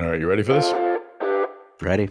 All right, you ready for this? Ready.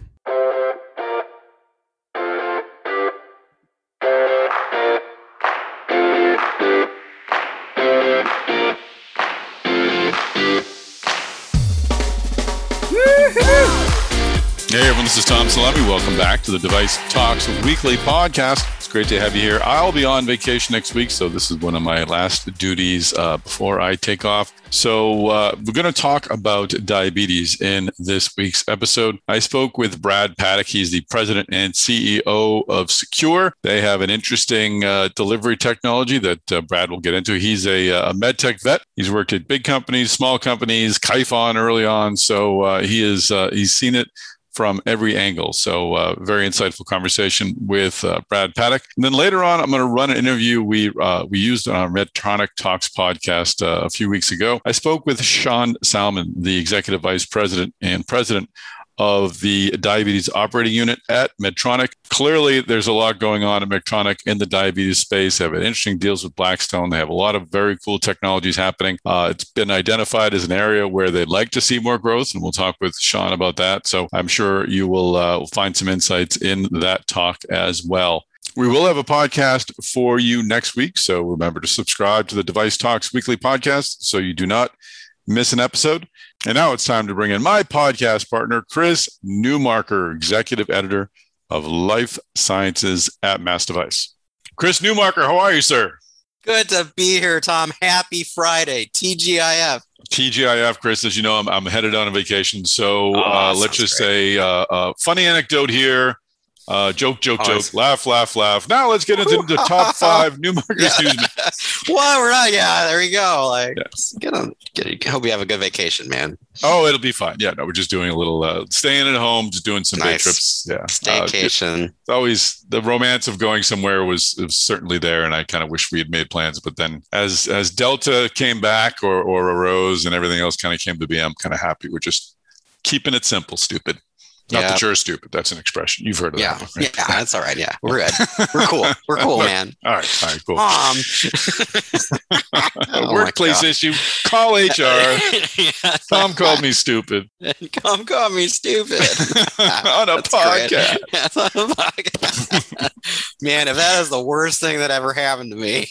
This is Tom Salemi. Welcome back to the Device Talks Weekly Podcast. It's great to have you here. I'll be on vacation next week, so this is one of my last duties uh, before I take off. So uh, we're going to talk about diabetes in this week's episode. I spoke with Brad Paddock. He's the president and CEO of CeQur. They have an interesting uh, delivery technology that uh, Brad will get into. He's a, a med tech vet. He's worked at big companies, small companies, Kyphon early on. So uh, he is uh, he's seen it from every angle. So, uh, very insightful conversation with uh, Brad Paddock. And then later on, I'm going to run an interview we uh, we used on our Medtronic Talks podcast uh, a few weeks ago. I spoke with Sean Salmon, the executive vice president and president of the diabetes operating unit at Medtronic. Clearly, there's a lot going on at Medtronic in the diabetes space. They have interesting deals with Blackstone. They have a lot of very cool technologies happening. Uh, it's been identified as an area where they'd like to see more growth, and we'll talk with Sean about that. So I'm sure you will uh, find some insights in that talk as well. We will have a podcast for you next week. So remember to subscribe to the Device Talks weekly podcast so you do not miss an episode. And now it's time to bring in my podcast partner, Chris Newmarker, executive editor of Life Sciences at Mass Device. Chris Newmarker, how are you, sir? Good to be here, Tom. Happy Friday, TGIF. TGIF, Chris, as you know, I'm, I'm headed on a vacation. So oh, uh, let's just great. say, uh, uh, funny anecdote here. Uh, joke, joke, oh, joke, laugh, laugh, laugh. Now let's get into the top five new markets news. well, we're not. Yeah, there we go. Like, yes. get on. Get, hope you have a good vacation, man. Oh, it'll be fine. Yeah, no, we're just doing a little uh, staying at home, just doing some nice. day trips. Yeah, staycation. Uh, it's always the romance of going somewhere was, was certainly there, and I kind of wish we had made plans. But then, as as Delta came back or or arose and everything else kind of came to be, I'm kind of happy. We're just keeping it simple, stupid. Not yeah. that you're stupid. That's an expression. You've heard of yeah. that. Right? Yeah, that's all right. Yeah, we're good. We're cool. We're cool, man. all right. All right. Cool. Um, workplace issue. Call HR. yeah, Tom called me stupid. Tom called me stupid on a podcast. That's on a podcast. man, if that is the worst thing that ever happened to me.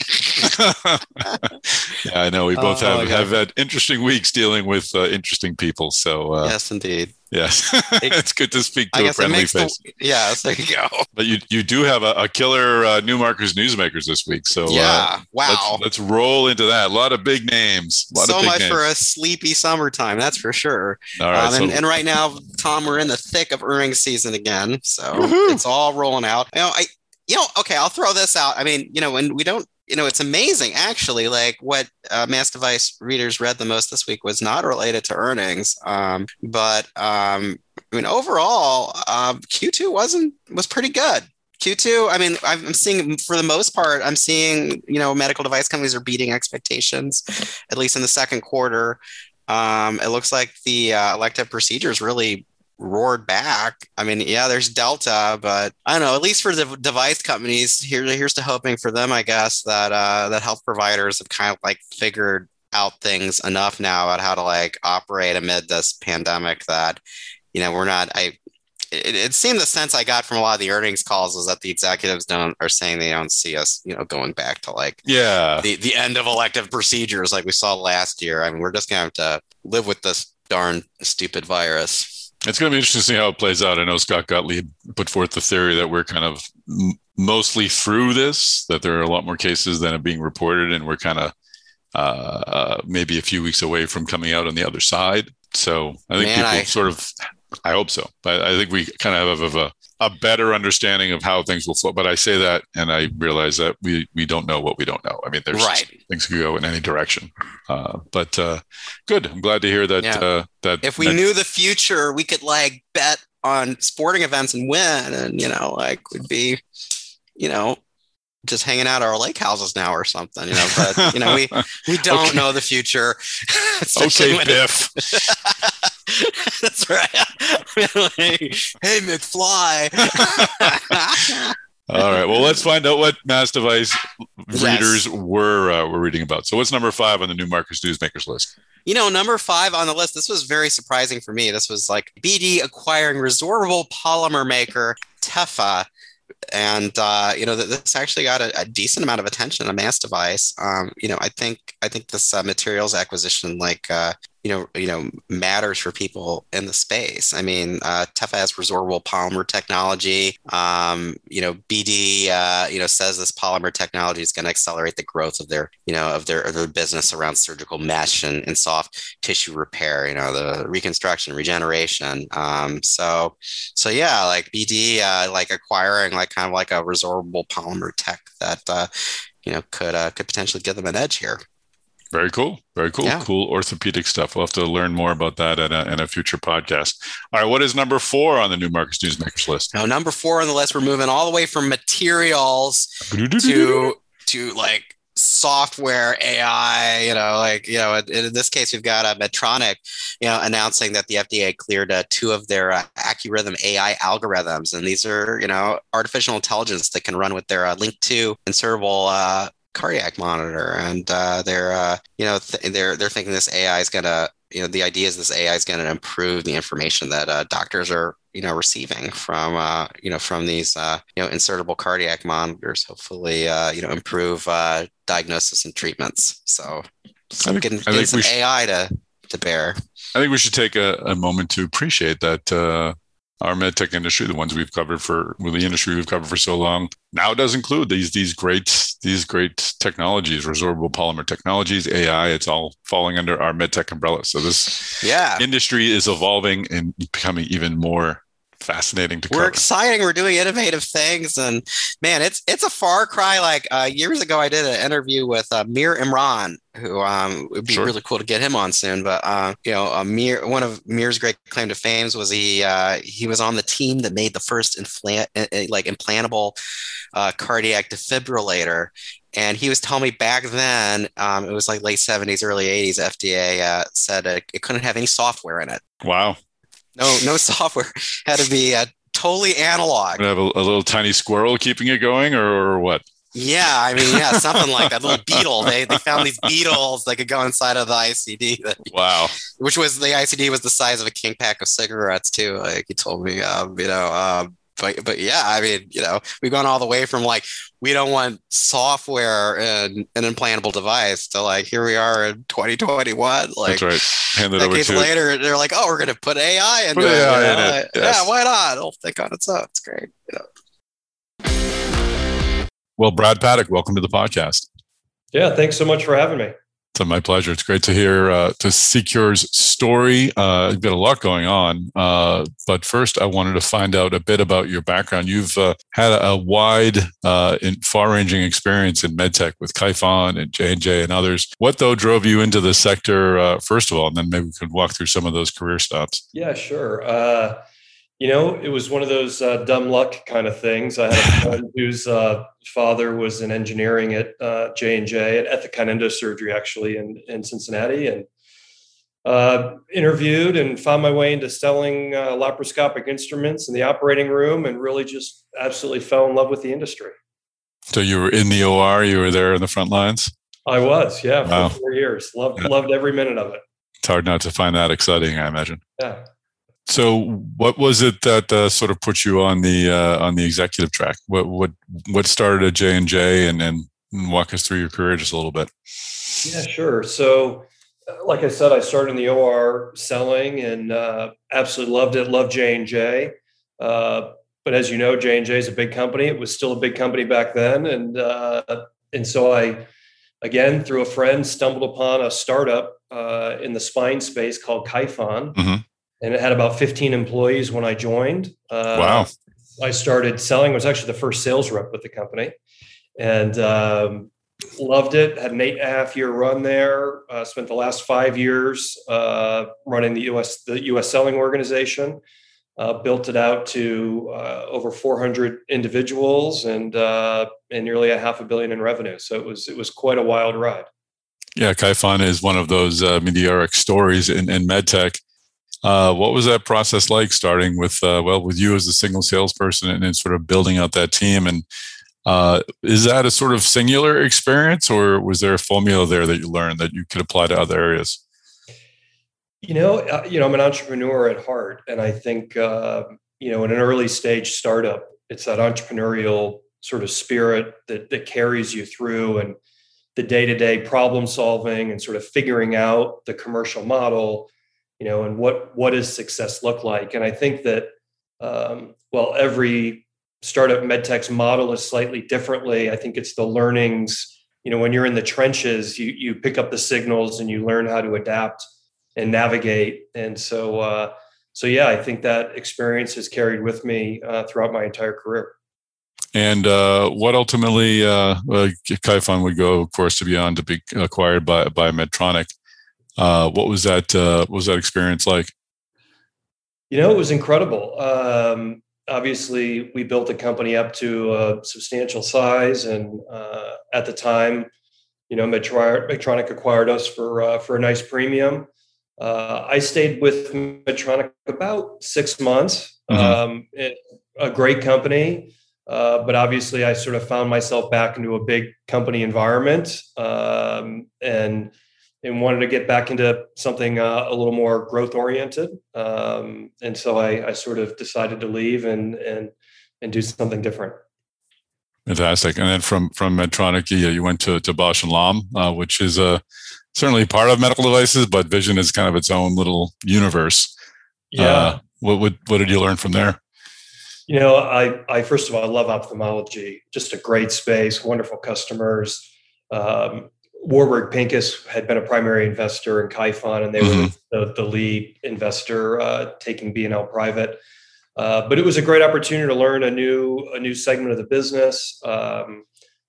yeah, I know. We both oh, have, have had interesting weeks dealing with uh, interesting people. So uh, yes, indeed. Yes, it's good to speak to a friendly face. The, yes, there you go. But you you do have a, a killer uh, Newmarkers newsmakers this week, so uh, yeah, uh, wow. Let's, let's, roll into that. A lot of big names. A lot so of big much names. for a sleepy summertime, that's for sure. All right, um, so, and, and, right now, Tom, we're in the thick of earnings season again, so woo-hoo. it's all rolling out. You know, I you know, okay, I'll throw this out. I mean, you know, when we don't you know, it's amazing actually. Like what uh, Mass Device readers read the most this week was not related to earnings, um, but um, I mean, overall, uh, Q2 wasn't was pretty good. Q2, I mean, I'm seeing for the most part, I'm seeing you know medical device companies are beating expectations, at least in the second quarter. Um, it looks like the uh, elective procedures really roared back. I mean, yeah, there's Delta, but I don't know. At least for the device companies, here here's to hoping for them, I guess, that uh, that health providers have kind of like figured out things enough now about how to like operate amid this pandemic that you know we're not. I it, it seemed the sense I got from a lot of the earnings calls was that the executives don't are saying they don't see us, you know, going back to like yeah the the end of elective procedures like we saw last year. I mean, we're just gonna have to live with this darn stupid virus. It's going to be interesting to see how it plays out. I know Scott Gottlieb put forth the theory that we're kind of m- mostly through this, that there are a lot more cases than are being reported, and we're kind of uh, uh, maybe a few weeks away from coming out on the other side. So I think Man, people I, sort of, I hope so. But I think we kind of have a, a better understanding of how things will flow. But I say that, and I realize that we we don't know what we don't know. I mean, there's right. things could go in any direction. Uh, but uh, good. I'm glad to hear that. Yeah. Uh, that if we knew the future, we could like bet on sporting events and win, and you know, like would be, you know, just hanging out our lake houses now or something, you know. But you know, we we don't okay. know the future. okay, Biff. That's right. hey, McFly. All right. Well, let's find out what Mass Device readers yes. were uh, were reading about. So, what's number five on the New Newmarkers Newsmakers list? You know, number five on the list, this was very surprising for me. This was like BD acquiring resorbable polymer maker Tepha and uh, you know this actually got a, a, decent amount of attention on mass device. Um, you know, I think I think this uh, materials acquisition, like uh, you know, you know, matters for people in the space. I mean, uh, Tepha has resorbable polymer technology. Um, you know, BD, uh, you know, says this polymer technology is going to accelerate the growth of their, you know, of their, of their business around surgical mesh and, and soft tissue repair. You know, the reconstruction, regeneration. Um, so, so yeah, like BD, uh, like acquiring like kind of like a resorbable polymer tech that, uh, you know, could uh, could potentially give them an edge here. Very cool. Very cool. Yeah. Cool orthopedic stuff. We'll have to learn more about that in a, in a future podcast. All right. What is number four on the Newmarkers Newsmakers list? Now, number four on the list, we're moving all the way from materials to, to like software AI, you know, like, you know, in, this case, we've got a Medtronic, you know, announcing that the FDA cleared uh, two of their uh, AccuRhythm AI algorithms. And these are, you know, artificial intelligence that can run with their uh, LINQ 2 insertable uh, cardiac monitor, and uh, they're uh, you know th- they're they're thinking this AI is gonna you know the idea is this AI is going to improve the information that uh, doctors are you know receiving from uh, you know from these uh, you know insertable cardiac monitors. Hopefully, uh, you know improve uh, diagnosis and treatments. So, so I think, getting, some AI to to bear. I think we should take a, a moment to appreciate that uh, our medtech industry, the ones we've covered for well, the industry we've covered for so long, now does include these these great these great technologies, resorbable polymer technologies, AI. It's all falling under our medtech umbrella. So this yeah industry is evolving and becoming even more fascinating to we're cover. exciting we're doing innovative things and man it's it's a far cry like uh, years ago i did an interview with uh, mir imran who um, would be sure. really cool to get him on soon but uh, you know uh, mir one of mir's great claim to fame was he uh, he was on the team that made the first infla- uh, like implantable uh, cardiac defibrillator and he was telling me back then, um, it was like late 70s, early 80s, FDA uh, said it, it, couldn't have any software in it. Wow. No, no software. Had to be uh, totally analog. Have a, a, little tiny squirrel keeping it going, or, or what? Yeah, I mean, yeah, something like that. Little beetle. They they found these beetles that could go inside of the ICD. That, wow. Which was the ICD was the size of a king pack of cigarettes too. Like he told me, um, you know, um, but but yeah, I mean, you know, we've gone all the way from like we don't want software and an implantable device to like here we are in 2021. Like that's right. Hand it decades over to later, they're like, oh, we're gonna put AI into put it. AI in it. Yes. Yeah, why not? It'll think on its own. It's great. You know. Well, Brad Paddock, welcome to the podcast. Yeah, thanks so much for having me. My pleasure. It's great to hear uh, to CeQur's story. Uh, you've got a lot going on, uh, but first, I wanted to find out a bit about your background. You've uh, had a wide, uh, far-ranging experience in medtech with Kyphon and J and J and others. What though drove you into the sector uh, first of all, and then maybe we could walk through some of those career stops. Yeah, sure. You know, it was one of those uh, dumb luck kind of things. I had a friend whose uh, father was in engineering at uh, J and J at Ethicon Endosurgery, actually in in Cincinnati, and uh, interviewed and found my way into selling uh, laparoscopic instruments in the operating room, and really just absolutely fell in love with the industry. So you were in the OR. You were there in the front lines. I was, yeah, for wow. four years. Loved yeah. loved every minute of it. It's hard not to find that exciting, I imagine. Yeah. So, what was it that uh, sort of put you on the uh, on the executive track? What what what started at J and J, and walk us through your career just a little bit. Yeah, sure. So, uh, like I said, I started in the OR selling, and uh, absolutely loved it. Loved J and J. Uh, but as you know, J and J is a big company. It was still a big company back then, and uh, and so I, again, through a friend, stumbled upon a startup in the spine space called Kyphon. Mm-hmm and it had about 15 employees when I joined. Uh, wow. I started selling. I was actually the first sales rep with the company, and um, loved it. Had an eight and a half year run there. Uh, spent the last five years uh, running the U.S. the U.S. selling organization. Uh, built it out to uh, over 400 individuals and uh, and nearly a half a billion in revenue. So it was it was quite a wild ride. Yeah, Kyphon is one of those meteoric stories in, in medtech uh, what was that process like starting with, uh, well, with you as a single salesperson and then sort of building out that team? And uh, is that a sort of singular experience or was there a formula there that you learned that you could apply to other areas? You know, uh, you know, I'm an entrepreneur at heart, and I think uh, you know, in an early stage startup, it's that entrepreneurial sort of spirit that that carries you through, and the day to day problem solving, and sort of figuring out the commercial model, you know, and what what does success look like. And I think that um, well, every startup medtech's model is slightly differently. I think it's the learnings. You know, when you're in the trenches, you you pick up the signals and you learn how to adapt and navigate. And so, uh, so yeah, I think that experience has carried with me uh, throughout my entire career. And uh, what ultimately, uh, uh, Kyphon would go, of course, to be on to be acquired by by Medtronic. Uh, what was that? Uh, what was that experience like? You know, it was incredible. Um, obviously, we built the company up to a substantial size, and uh, at the time, you know, Medtronic acquired us for uh, for a nice premium. Uh, I stayed with Medtronic about six months. Mm-hmm. Um, it, a great company, uh, but obviously, I sort of found myself back into a big company environment, um, and and wanted to get back into something uh, a little more growth oriented. Um, and so I, I, sort of decided to leave and and and do something different. Fantastic. And then from from Medtronic, you, you went to to Bausch and Lomb, uh, which is a uh, certainly part of medical devices, but vision is kind of its own little universe. Yeah. Uh, what, what what did you learn from there? You know, I I first of all I love ophthalmology. Just a great space, wonderful customers. Um, Warburg Pincus had been a primary investor in Kyphon, and they mm-hmm. were the, the, lead investor uh, taking B&L private. Uh, but it was a great opportunity to learn a new a new segment of the business. Um,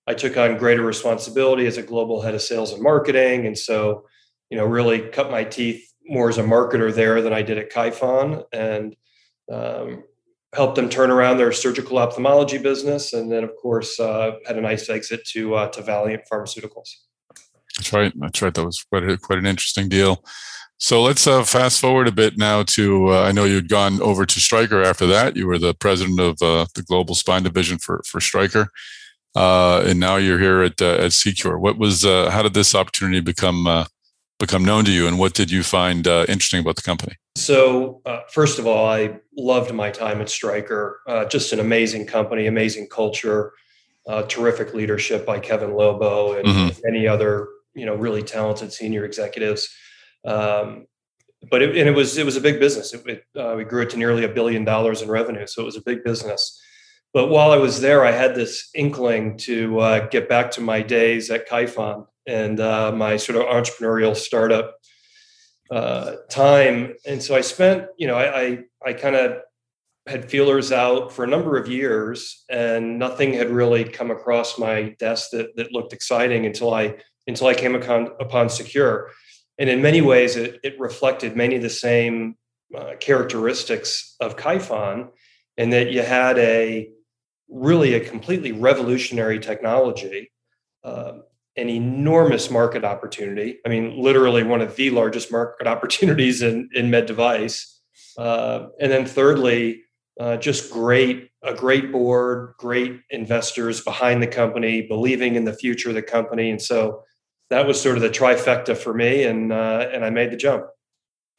I took on greater responsibility as a global head of sales and marketing, and so you know really cut my teeth more as a marketer there than I did at Kyphon, and um, helped them turn around their surgical ophthalmology business, and then of course uh, had a nice exit to uh, to Valeant Pharmaceuticals. That's right. That's right. That was quite a, quite an interesting deal. So let's uh, fast forward a bit now to uh, I know you'd gone over to Stryker after that. You were the president of uh, the global spine division for for Stryker, uh, and now you're here at uh, at CeQur. What was uh, how did this opportunity become become known to you, and what did you find interesting about the company? So first of all, I loved my time at Stryker. just an amazing company, amazing culture. terrific leadership by Kevin Lobo and mm-hmm. many other you know really talented senior executives. Um, but it, and it was it was a big business. It, it uh, we grew it to nearly a billion dollars in revenue, so it was a big business. But while I was there, I had this inkling to uh, get back to my days at Kyphon and uh, my sort of entrepreneurial startup uh, time. And so I spent, you know, I I, I kind of had feelers out for a number of years, and nothing had really come across my desk that that looked exciting until I until I came upon, upon CeQur. And in many ways, it, it reflected many of the same uh, characteristics of Kyphon, in that you had a really a completely revolutionary technology, uh, an enormous market opportunity. I mean, literally one of the largest market opportunities in, in med device. Uh, and then thirdly, uh, just great, a great board, great investors behind the company, believing in the future of the company. And so that was sort of the trifecta for me, and uh, and I made the jump.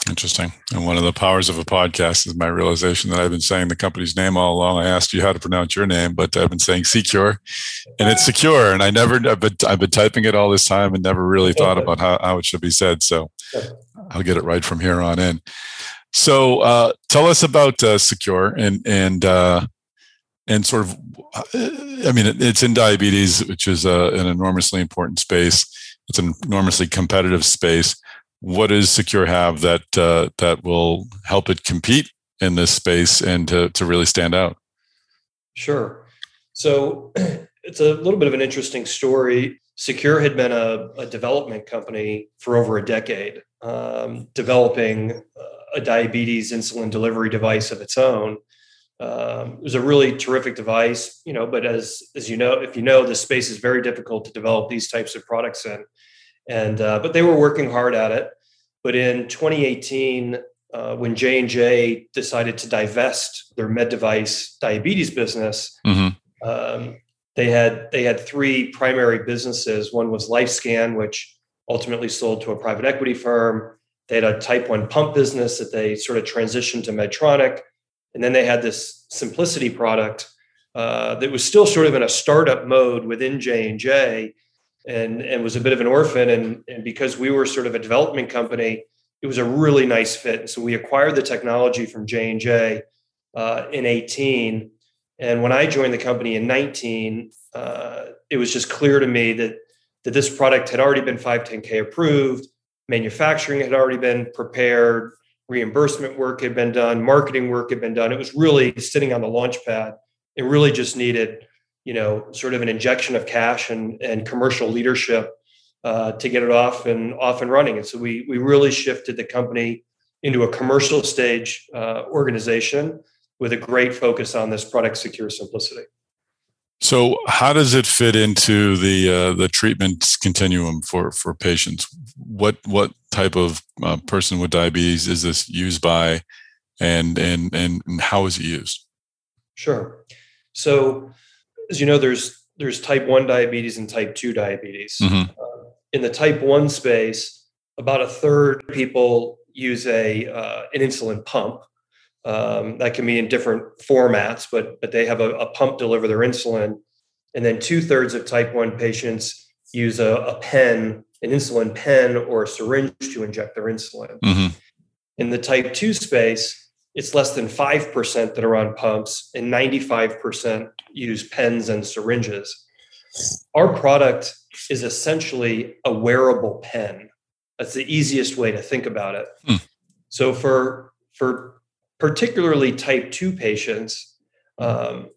Interesting. And one of the powers of a podcast is my realization that I've been saying the company's name all along. I asked you how to pronounce your name, but I've been saying Secure, and it's CeQur. And I never, I've been, I've been typing it all this time and never really thought about how, how it should be said. So I'll get it right from here on in. So uh, tell us about uh, CeQur and and uh, and sort of, I mean, it's in diabetes, which is uh, an enormously important space it's an enormously competitive space. What does CeQur have that uh, that will help it compete in this space and to, to really stand out? Sure. So it's a little bit of an interesting story. CeQur had been a, a development company for over a decade, um, developing uh, a diabetes insulin delivery device of its own. Um, it was a really terrific device, you know. But as as you know, if you know, the space is very difficult to develop these types of products in and uh, but they were working hard at it. But in 2018, uh, when J and J decided to divest their med device diabetes business, mm-hmm. um, they had they had three primary businesses. One was LifeScan, which ultimately sold to a private equity firm. They had a type 1 pump business that they sort of transitioned to Medtronic. And then they had this simplicity product uh, that was still sort of in a startup mode within J&J and, and was a bit of an orphan. And, and because we were sort of a development company, it was a really nice fit. And so we acquired the technology from J&J uh, in 18. And when I joined the company in 19, uh, it was just clear to me that, that this product had already been 510K approved, manufacturing had already been prepared, reimbursement work had been done, marketing work had been done. It was really sitting on the launch pad. It really just needed, you know, sort of an injection of cash and, and commercial leadership uh, to get it off and off and running. And so we we really shifted the company into a commercial stage uh, organization with a great focus on this product CeQur simplicity. So, how does it fit into the uh, the treatment continuum for for patients? What what type of uh, person with diabetes is this used by, and and and how is it used? Sure. So, as you know, there's there's type one diabetes and type two diabetes. Mm-hmm. Uh, in the type one space, about a third people use a uh, an insulin pump, um, that can be in different formats, but but they have a, a pump deliver their insulin, and then two thirds of type one patients use a, a, pen, an insulin pen or a syringe to inject their insulin. Mm-hmm. In the type two space, it's less than five percent that are on pumps, and ninety five percent use pens and syringes. Our product is essentially a wearable pen. That's the easiest way to think about it. Hmm. So for for particularly type 2 patients, um,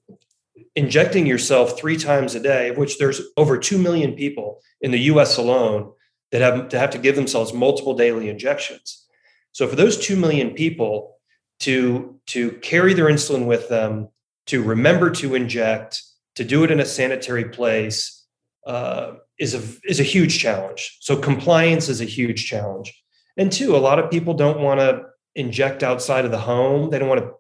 injecting yourself three times a day, which there's over 2 million people in the US alone that have to have to give themselves multiple daily injections. So for those 2 million people to, to carry their insulin with them, to remember to inject, to do it in a sanitary place uh, is, a, is a huge challenge. So compliance is a huge challenge. And two, a lot of people don't want to inject outside of the home. They don't want to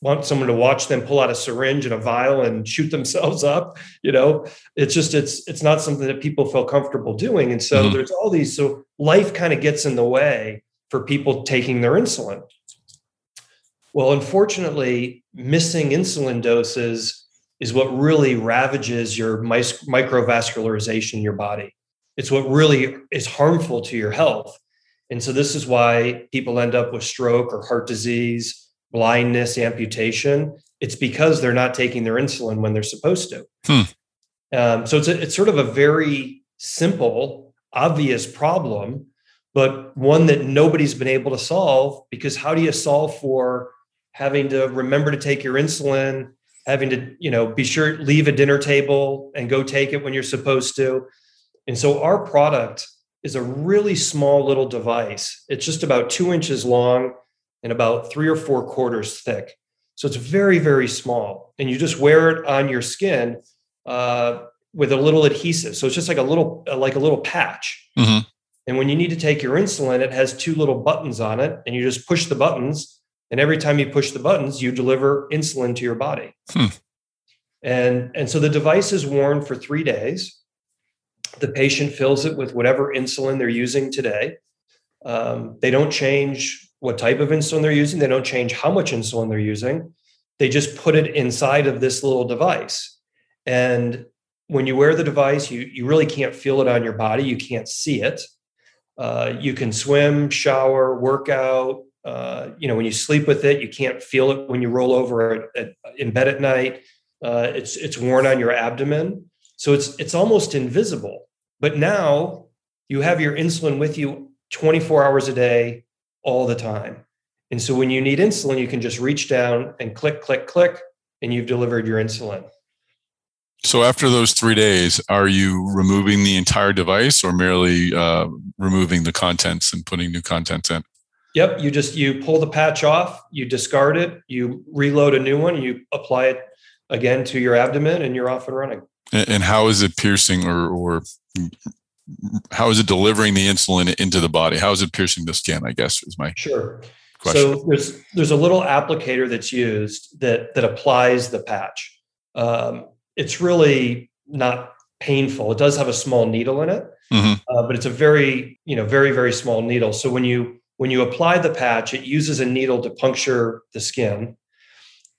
want someone to watch them pull out a syringe and a vial and shoot themselves up. You know, it's just it's it's not something that people feel comfortable doing. And so mm-hmm. there's all these. So life kind of gets in the way for people taking their insulin. Well, unfortunately, missing insulin doses is what really ravages your microvascularization in your body. It's what really is harmful to your health. And so this is why people end up with stroke or heart disease, blindness, amputation. It's because they're not taking their insulin when they're supposed to. Hmm. Um, so it's a, it's sort of a very simple, obvious problem, but one that nobody's been able to solve because how do you solve for having to remember to take your insulin, having to you know be sure leave a dinner table and go take it when you're supposed to, and so our product is a really small little device. It's just about two inches long and about three or four quarters thick. So it's very, very small. And you just wear it on your skin uh, with a little adhesive. So it's just like a little, like a little patch. Mm-hmm. And when you need to take your insulin, it has two little buttons on it, and you just push the buttons. And every time you push the buttons, you deliver insulin to your body. Hmm. And, and so the device is worn for three days the patient fills it with whatever insulin they're using today. Um, they don't change what type of insulin they're using. They don't change how much insulin they're using. They just put it inside of this little device. And when you wear the device, you, you really can't feel it on your body. You can't see it. Uh, you can swim, shower, work out. Uh, you know, when you sleep with it, you can't feel it when you roll over at, at, in bed at night. Uh, it's it's worn on your abdomen. So it's it's almost invisible. But now you have your insulin with you 24 hours a day, all the time. And so when you need insulin, you can just reach down and click, click, click, and you've delivered your insulin. So after those three days, are you removing the entire device or merely uh, removing the contents and putting new contents in? Yep, you just you pull the patch off, you discard it, you reload a new one, you apply it again to your abdomen, and you're off and running. And how is it piercing or, or how is it delivering the insulin into the body? How is it piercing the skin? I guess is my sure. Question. So there's there's a little applicator that's used that that applies the patch. Um, it's really not painful. It does have a small needle in it, mm-hmm. uh, but it's a very you know very very small needle. So when you when you apply the patch, it uses a needle to puncture the skin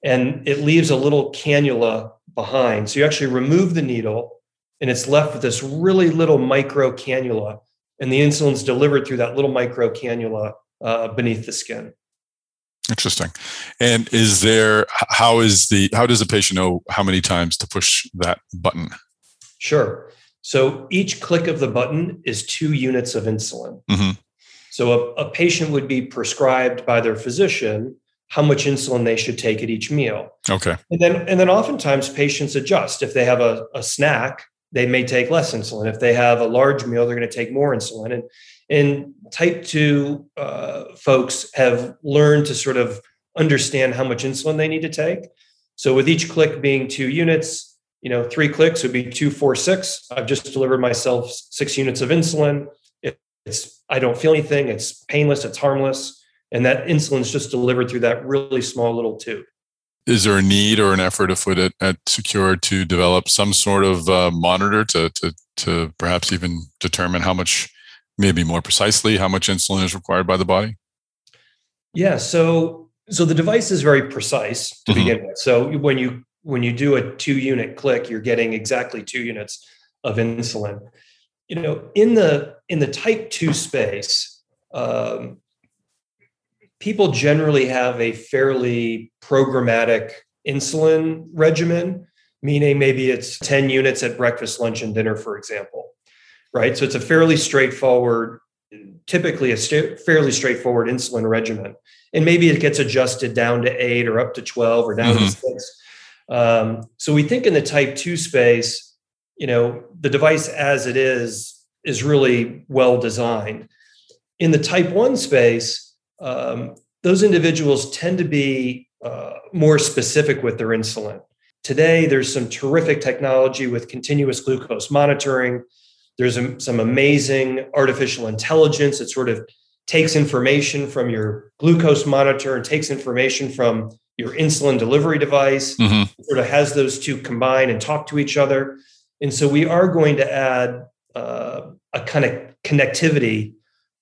and it leaves a little cannula behind. So you actually remove the needle and it's left with this really little micro cannula. And the insulin's delivered through that little micro cannula uh, beneath the skin. Interesting. And is there how is the how does the patient know how many times to push that button? Sure. So each click of the button is two units of insulin. Mm-hmm. So a, a patient would be prescribed by their physician how much insulin they should take at each meal. Okay. And then and then oftentimes patients adjust. If they have a, a snack, they may take less insulin. If they have a large meal, they're going to take more insulin. And and type two uh, folks have learned to sort of understand how much insulin they need to take. So with each click being two units, you know, three clicks would be two, four, six. I've just delivered myself six units of insulin. It's I don't feel anything. It's painless. It's harmless, and that insulin is just delivered through that really small little tube. Is there a need or an effort afoot at, at CeQur to develop some sort of uh, monitor to, to to perhaps even determine how much, maybe more precisely, how much insulin is required by the body? Yeah. So so the device is very precise to mm-hmm. begin with. So when you when you do a two unit click, you're getting exactly two units of insulin. You know, in the in the type two space, um, people generally have a fairly programmatic insulin regimen, meaning maybe it's 10 units at breakfast, lunch, and dinner, for example. Right. So it's a fairly straightforward, typically a st- fairly straightforward insulin regimen. And maybe it gets adjusted down to eight or up to 12 or down mm-hmm. to six. Um, so we think in the type 2 space, you know, the device as it is is really well designed. In the type 1 space, um, those individuals tend to be uh, more specific with their insulin. Today, there's some terrific technology with continuous glucose monitoring. There's a, some amazing artificial intelligence that sort of takes information from your glucose monitor and takes information from your insulin delivery device, mm-hmm. sort of has those two combine and talk to each other. And so we are going to add uh, a kind of connectivity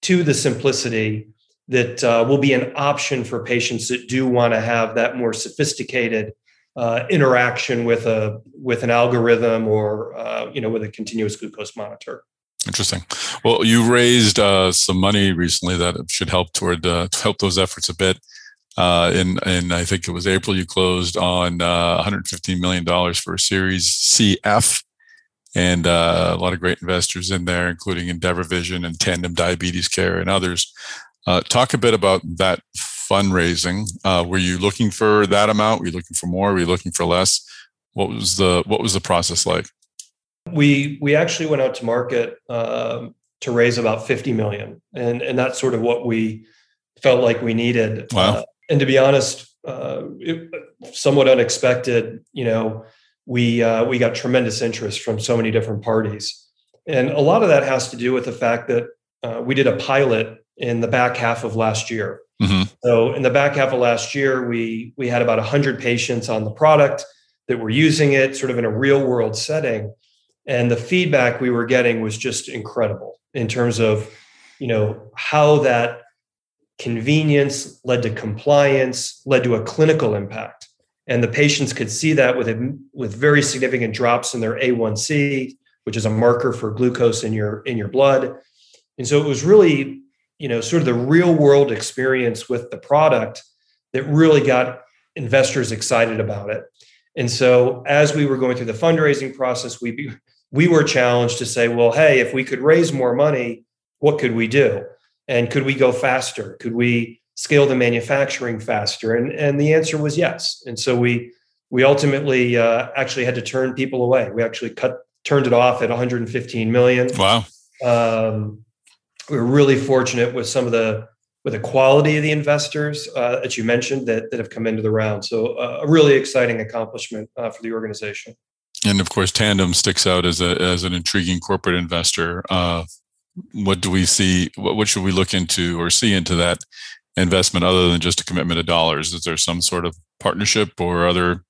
to the simplicity that uh, will be an option for patients that do want to have that more sophisticated uh, interaction with a with an algorithm or uh, you know with a continuous glucose monitor. Interesting. Well, you raised uh, some money recently that should help toward uh, help those efforts a bit. Uh, in and I think it was April you closed on 115 million dollars for a Series CF and a lot of great investors in there, including Endeavour Vision and Tandem Diabetes Care and others. Uh, talk a bit about that fundraising. Uh, were you looking for that amount? Were you looking for more? Were you looking for less? What was the what was the process like? We we actually went out to market um, to raise about 50 million, and and that's sort of what we felt like we needed. Wow. Uh, and to be honest, uh, it, somewhat unexpected. You know, we uh, we got tremendous interest from so many different parties, and a lot of that has to do with the fact that uh, we did a pilot in the back half of last year. Mm-hmm. So in the back half of last year, we we had about hundred patients on the product that were using it, sort of in a real world setting, and the feedback we were getting was just incredible in terms of you know how that convenience led to compliance, led to a clinical impact and the patients could see that with a, with very significant drops in their A1C, which is a marker for glucose in your in your blood. And so it was really, you know, sort of the real world experience with the product that really got investors excited about it. And so as we were going through the fundraising process, we we were challenged to say, well, hey, if we could raise more money, what could we do? And could we go faster? Could we scale the manufacturing faster? And, and the answer was yes. And so we we ultimately uh, actually had to turn people away. We actually cut turned it off at 115 million. Wow. Um, we were really fortunate with some of the with the quality of the investors uh, that you mentioned that that have come into the round. So uh, a really exciting accomplishment uh, for the organization. And of course, Tandem sticks out as a as an intriguing corporate investor. Uh, what do we see? What, what should we look into or see into that investment other than just a commitment of dollars? Is there some sort of partnership or other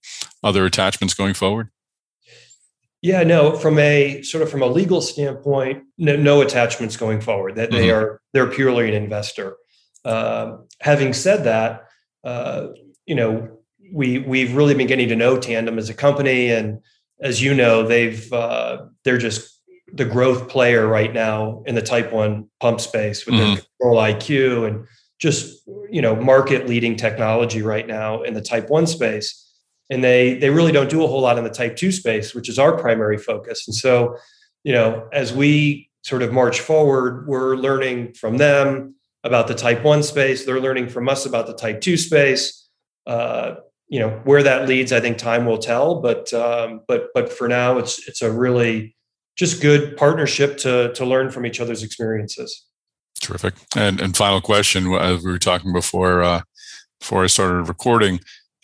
other attachments going forward? Yeah, no. From a sort of from a legal standpoint, no, no attachments going forward. That mm-hmm. they are they're purely an investor. Uh, having said that, uh, you know, we we've really been getting to know Tandem as a company, and as you know, they've uh, they're just the growth player right now in the Type One pump space with mm-hmm. their Control IQ and just you know market leading technology right now in the Type One space. And they they really don't do a whole lot in the Type Two space, which is our primary focus. And so, you know, as we sort of march forward, we're learning from them about the Type One space. They're learning from us about the Type Two space. Uh, you know where that leads i think time will tell but um, but but for now it's it's a really just good partnership to to learn from each other's experiences terrific and and final question as we were talking before uh, before i started recording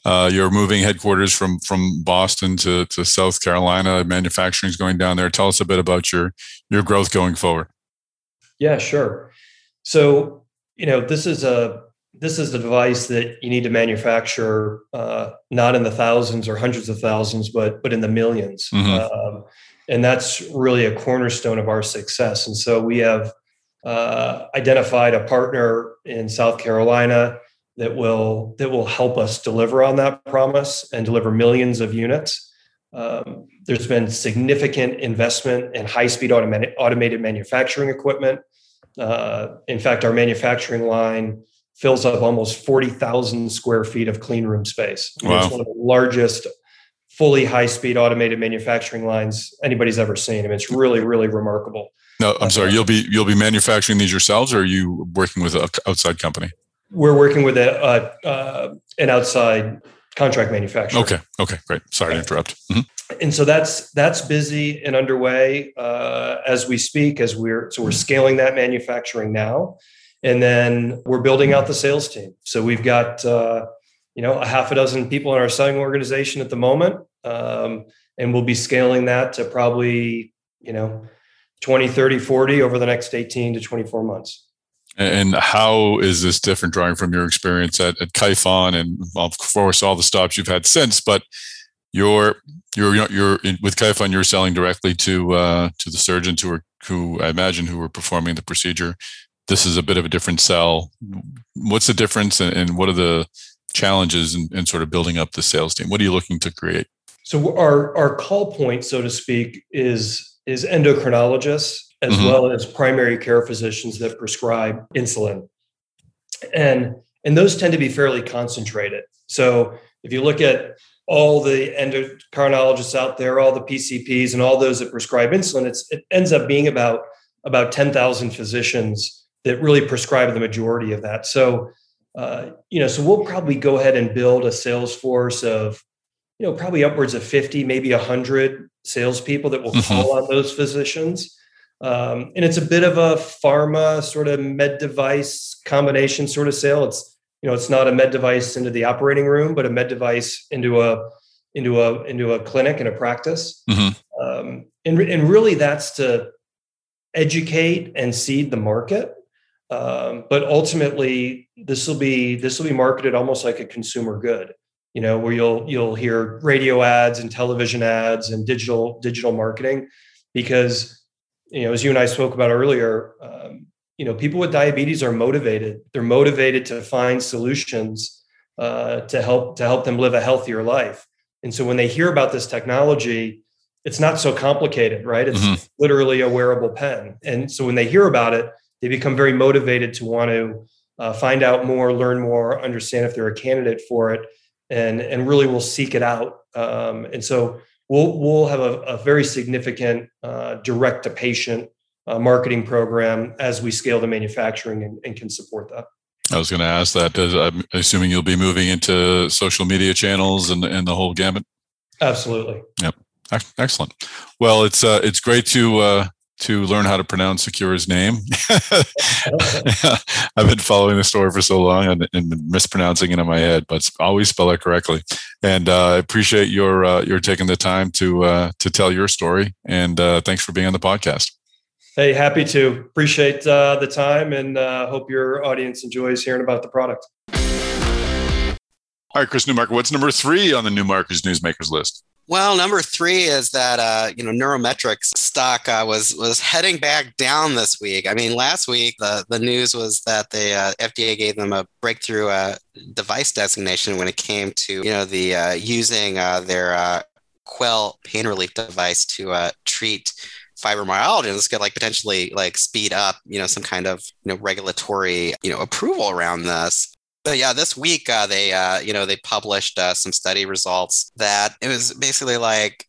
uh, you're moving headquarters from from boston to to south carolina. Manufacturing is going down there. Tell us a bit about your your growth going forward. Yeah sure. So you know this is a this is a device that you need to manufacture uh, not in the thousands or hundreds of thousands, but but in the 1000000s mm-hmm. um, and that's really a cornerstone of our success. And so we have uh, identified a partner in South Carolina that will that will help us deliver on that promise and deliver millions of units. Um, there's been significant investment in high-speed automated, automated manufacturing equipment. Uh, in fact, our manufacturing line fills up almost 40,000 square feet of clean room space. Wow. It's one of the largest fully high speed automated manufacturing lines anybody's ever seen. I mean, it's really, really remarkable. No, I'm sorry. You'll be you'll be manufacturing these yourselves, or are you working with an outside company? We're working with a uh, uh, an outside contract manufacturer. Okay. Okay. Great. Sorry to interrupt. Mm-hmm. And so that's that's busy and underway uh, as we speak. As we're so we're scaling that manufacturing now. And then we're building out the sales team. So we've got, uh, you know, a half a dozen people in our selling organization at the moment. Um, and we'll be scaling that to probably, you know, 20, 30, 40 over the next 18 to 24 months. And how is this different drawing from your experience at, at Kyphon and of course all the stops you've had since, but you're you're you're in, with Kyphon, you're selling directly to uh, to the surgeons who are who I imagine who are performing the procedure this is a bit of a different sell. What's the difference and, and what are the challenges in, in, sort of building up the sales team? What are you looking to create? So our our call point, so to speak, is is endocrinologists as mm-hmm. well as primary care physicians that prescribe insulin. And and those tend to be fairly concentrated. So if you look at all the endocrinologists out there, all the PCPs and all those that prescribe insulin, it's, it ends up being about about 10,000 physicians that really prescribe the majority of that. So, uh, you know, so we'll probably go ahead and build a sales force of, you know, probably upwards of 50, maybe 100 salespeople that will mm-hmm. call on those physicians. Um, and it's a bit of a pharma sort of med device combination sort of sale. It's, you know, it's not a med device into the operating room, but a med device into a into a into a clinic and a practice. Mm-hmm. Um, and, and really that's to educate and seed the market um, but ultimately, this will be this will be marketed almost like a consumer good. You know, where you'll you'll hear radio ads and television ads and digital digital marketing, because you know, as you and I spoke about earlier, um, you know, people with diabetes are motivated. They're motivated to find solutions uh, to help to help them live a healthier life. And so when they hear about this technology, it's not so complicated, right? It's mm-hmm. literally a wearable pen. And so when they hear about it, they become very motivated to want to uh, find out more, learn more, understand if they're a candidate for it, and and really will seek it out. Um, and so we'll we'll have a, a very significant uh, direct to patient uh, marketing program as we scale the manufacturing and, and can support that. I was going to ask that. I'm assuming you'll be moving into social media channels and and the whole gamut. Absolutely. Yep. Excellent. Well, it's uh, it's great to uh, to learn how to pronounce CeQur's name. I've been following the story for so long and, and mispronouncing it in my head, but always spell it correctly. And uh, I appreciate your uh, your taking the time to uh, to tell your story. And uh, thanks for being on the podcast. Hey, happy to. Appreciate uh, the time and uh, hope your audience enjoys hearing about the product. All right, Chris Newmark, what's number three on the Newmarkers Newsmakers list? Well, number three is that uh, you know NeuroMetrix stock uh, was was heading back down this week. I mean, last week the the news was that the uh, FDA gave them a breakthrough uh, device designation when it came to you know the uh, using uh, their Quell pain relief device to treat fibromyalgia. And this could like potentially like speed up you know some kind of you know regulatory you know approval around this. But yeah, this week uh, they uh, you know they published uh, some study results that it was basically like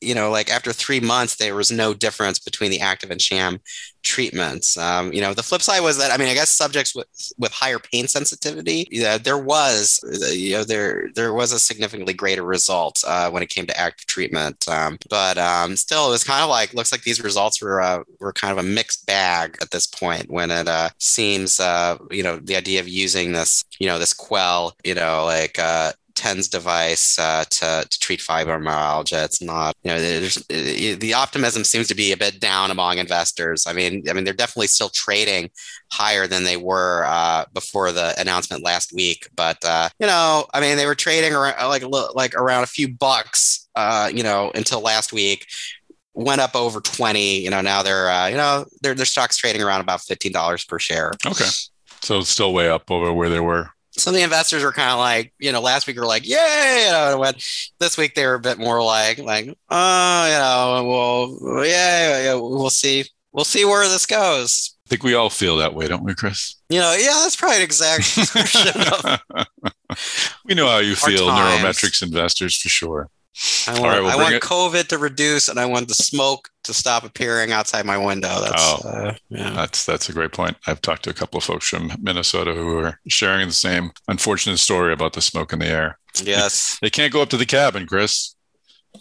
you know, like after three months, there was no difference between the active and sham treatments. Um, you know, the flip side was that I mean, I guess subjects with with higher pain sensitivity, yeah, there was you know there there was a significantly greater result uh, when it came to active treatment. Um, but um, still, it was kind of like looks like these results were uh, were kind of a mixed bag at this point. When it uh, seems uh, you know the idea of using this you know this quell you know like uh, TENS device uh, to, to treat fibromyalgia. It's not, you know, the optimism seems to be a bit down among investors. I mean, I mean, they're definitely still trading higher than they were uh, before the announcement last week. But uh, you know, I mean, they were trading around like like around a few bucks, uh, you know, until last week. Went up over twenty. You know, now they're uh, you know their their stock's trading around about fifteen dollars per share. Okay, so it's still way up over where they were some of the investors were kind of like, you know, last week were like, yay, you know, when this week they were a bit more like, like, oh, you know, well, yeah, yeah, we'll see, we'll see where this goes. I think we all feel that way, don't we, Chris? You know, yeah, that's probably an exact description of. we know how you feel, times. NeuroMetrix investors, for sure. I want, right, we'll I want it. COVID to reduce, and I want the smoke to stop appearing outside my window. That's oh, uh, yeah. that's that's a great point. I've talked to a couple of folks from Minnesota who are sharing the same unfortunate story about the smoke in the air. Yes, they, they can't go up to the cabin, Chris.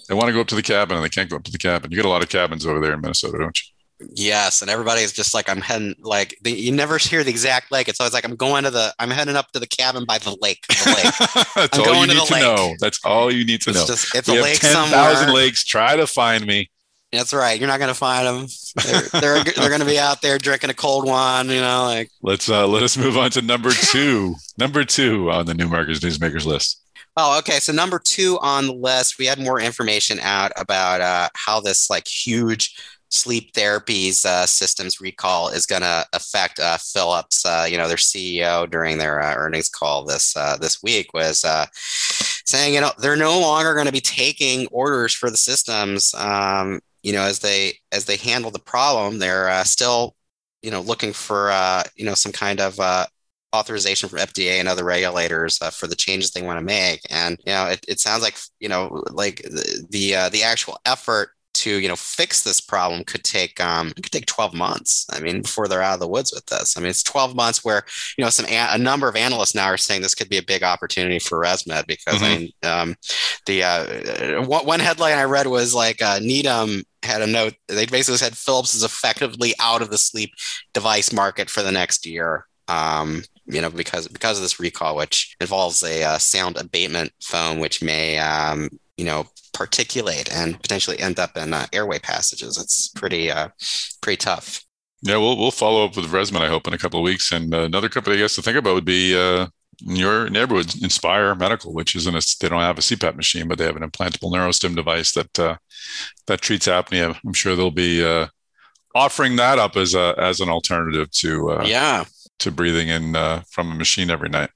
They want to go up to the cabin, and they can't go up to the cabin. You get a lot of cabins over there in Minnesota, don't you? Yes, and everybody's just like I'm heading like the, you never hear the exact lake. It's always like I'm going to the I'm heading up to the cabin by the lake. The lake. That's I'm all you need to, know. That's all you need to it's know. Just, it's we a lake somewhere. 10,000 lakes. Try to find me. That's right. You're not going to find them. They're they're, they're going to be out there drinking a cold one. You know, like let's uh, let us move on to number two. number two on the Newmarkers Newsmakers list. Oh, okay. So number two on the list, we had more information out about uh, how this like huge sleep therapies uh, systems recall is going to affect uh, Philips. Uh, you know, their CEO during their uh, earnings call this uh, this week was uh, saying, you know, they're no longer going to be taking orders for the systems. Um, you know, as they as they handle the problem, they're still, you know, looking for you know some kind of authorization from FDA and other regulators uh, for the changes they want to make. And you know, it, it sounds like you know, like the the, uh, the actual effort to you know fix this problem could take um it could take 12 months i mean before they're out of the woods with this i mean it's 12 months where you know some a, a number of analysts now are saying this could be a big opportunity for resmed because mm-hmm. i mean um the uh one headline i read was like uh needham had a note they basically said philips is effectively out of the sleep device market for the next year um you know because because of this recall which involves a uh, sound abatement foam which may um you know particulate and potentially end up in uh, airway passages. It's pretty uh, pretty tough. Yeah, we'll we'll follow up with ResMed, I hope, in a couple of weeks. And uh, another company I guess to think about would be uh, in your neighborhood, Inspire Medical, which isn't a, they don't have a CPAP machine, but they have an implantable neurostim device that uh, that treats apnea. I'm sure they'll be uh, offering that up as a as an alternative to uh, yeah to breathing in uh, from a machine every night.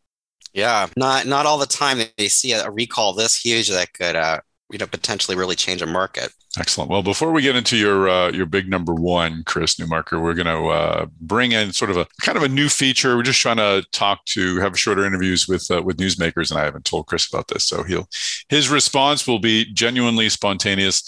Yeah, not not all the time they see a, recall this huge that could uh, you know potentially really change a market. Excellent. Well, before we get into your uh, your big number one, Chris Newmarker, we're going to uh, bring in sort of a kind of a new feature. We're just trying to talk to have shorter interviews with uh, with newsmakers, and I haven't told Chris about this, so he'll his response will be genuinely spontaneous.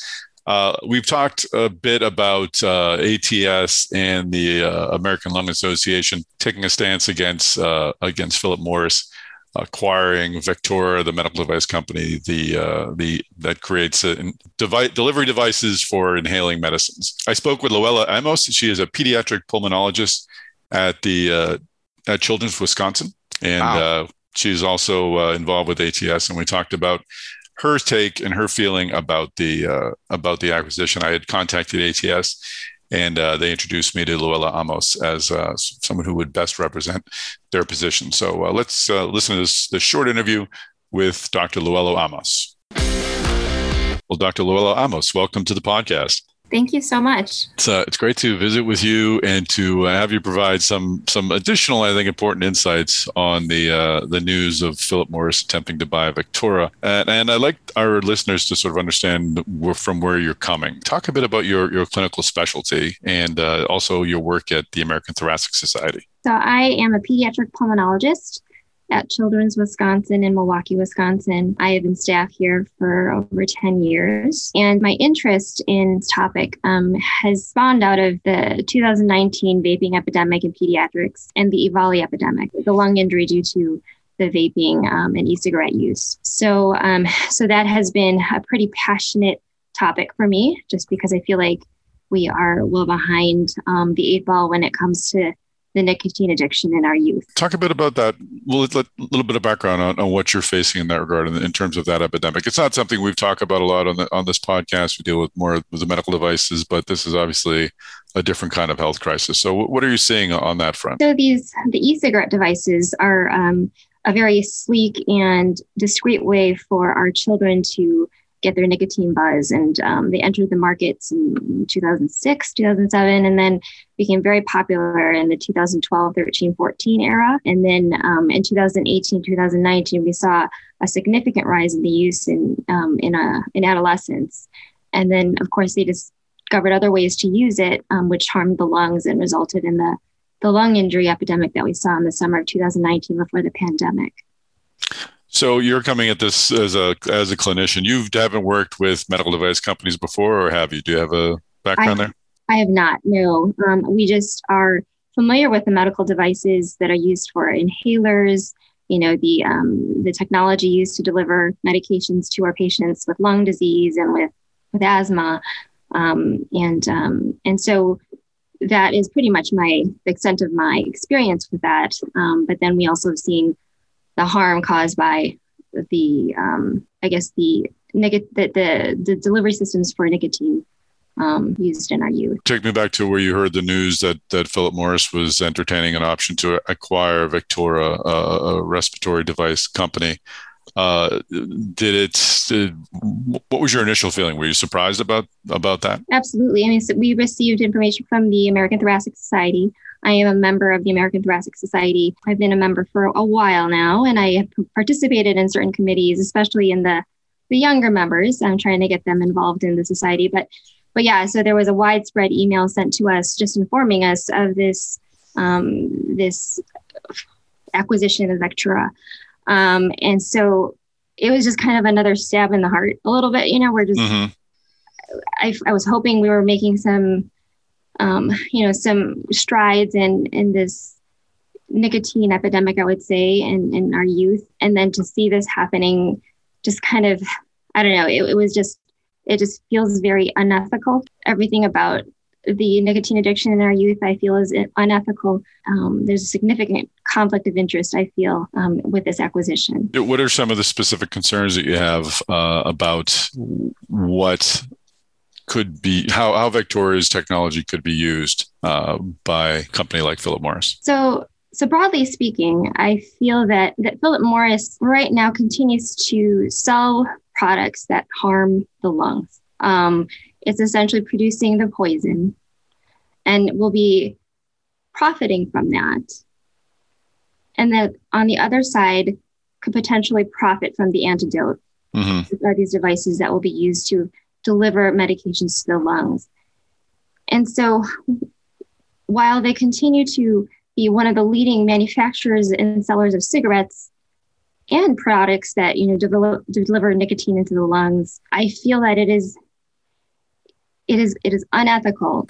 Uh, we've talked a bit about uh, ATS and the uh, American Lung Association taking a stance against uh, against Philip Morris acquiring Vectura, the medical device company, the uh, the that creates a, device, delivery devices for inhaling medicines. I spoke with Luella Amos. She is a pediatric pulmonologist at the uh, at Children's Wisconsin, and wow. uh, she's also uh, involved with ATS. And we talked about her take and her feeling about the uh, about the acquisition. I had contacted ATS, and uh, they introduced me to Luella Amos as uh, someone who would best represent their position. So uh, let's uh, listen to this, this short interview with Dr. Luella Amos. Well, Dr. Luella Amos, welcome to the podcast. Thank you so much. It's, uh, it's great to visit with you and to uh, have you provide some some additional, I think, important insights on the uh, the news of Philip Morris attempting to buy Vectura. And, and I'd like our listeners to sort of understand from where you're coming. Talk a bit about your your clinical specialty and uh, also your work at the American Thoracic Society. So I am a pediatric pulmonologist at Children's Wisconsin in Milwaukee, Wisconsin. I have been staff here for over 10 years. And my interest in this topic um, has spawned out of the 2019 vaping epidemic in pediatrics and the EVALI epidemic, the lung injury due to the vaping um, and e-cigarette use. So, um, so that has been a pretty passionate topic for me, just because I feel like we are well behind um, the eight ball when it comes to the nicotine addiction in our youth. Talk a bit about that. Well, a little bit of background on, on what you're facing in that regard in, in, terms of that epidemic. It's not something we've talked about a lot on the, on this podcast. We deal with more with the medical devices, but this is obviously a different kind of health crisis. So, what are you seeing on that front? So, these the e-cigarette devices are um, a very sleek and discreet way for our children to get their nicotine buzz. And um, they entered the markets in 2006, 2007, and then became very popular in the 2012, 13, 14 era. And then um, in 2018, 2019, we saw a significant rise in the use in um, in, a, in adolescence. And then, of course, they discovered other ways to use it, um, which harmed the lungs and resulted in the the lung injury epidemic that we saw in the summer of 2019 before the pandemic. So you're coming at this as a as a clinician. You haven't worked with medical device companies before, or have you? Do you have a background I, there? I have not. No, um, we just are familiar with the medical devices that are used for inhalers. You know the um, the technology used to deliver medications to our patients with lung disease and with with asthma, um, and um, and so that is pretty much my the extent of my experience with that. Um, but then we also have seen the harm caused by the um, I guess the, neg- the, the the delivery systems for nicotine um, used in our youth. Take me back to where you heard the news that that Philip Morris was entertaining an option to acquire Vectura, a, a respiratory device company. Uh, did it? Did, what was your initial feeling? Were you surprised about about that? Absolutely. I mean, so we received information from the American Thoracic Society I am a member of the American Thoracic Society. I've been a member for a while now, and I have participated in certain committees, especially in the the younger members. I'm trying to get them involved in the society, but but yeah, so there was a widespread email sent to us just informing us of this um, this acquisition of Vectura, um, and so it was just kind of another stab in the heart a little bit. You know, we're just mm-hmm. I, I was hoping we were making some um, you know, some strides in in this nicotine epidemic, I would say, in, in our youth. And then to see this happening just kind of, I don't know, it, it was just, it just feels very unethical. Everything about the nicotine addiction in our youth, I feel, is unethical. Um, there's a significant conflict of interest, I feel, um, with this acquisition. What are some of the specific concerns that you have uh, about what could be how how Vectura's technology could be used uh, by a company like Philip Morris? So so broadly speaking, I feel that that Philip Morris right now continues to sell products that harm the lungs. Um, it's essentially producing the poison, and will be profiting from that. And that on the other side, could potentially profit from the antidote. Mm-hmm. Are these devices that will be used to deliver medications to the lungs. And so while they continue to be one of the leading manufacturers and sellers of cigarettes and products that you know develop, deliver nicotine into the lungs, I feel that it is it is it is unethical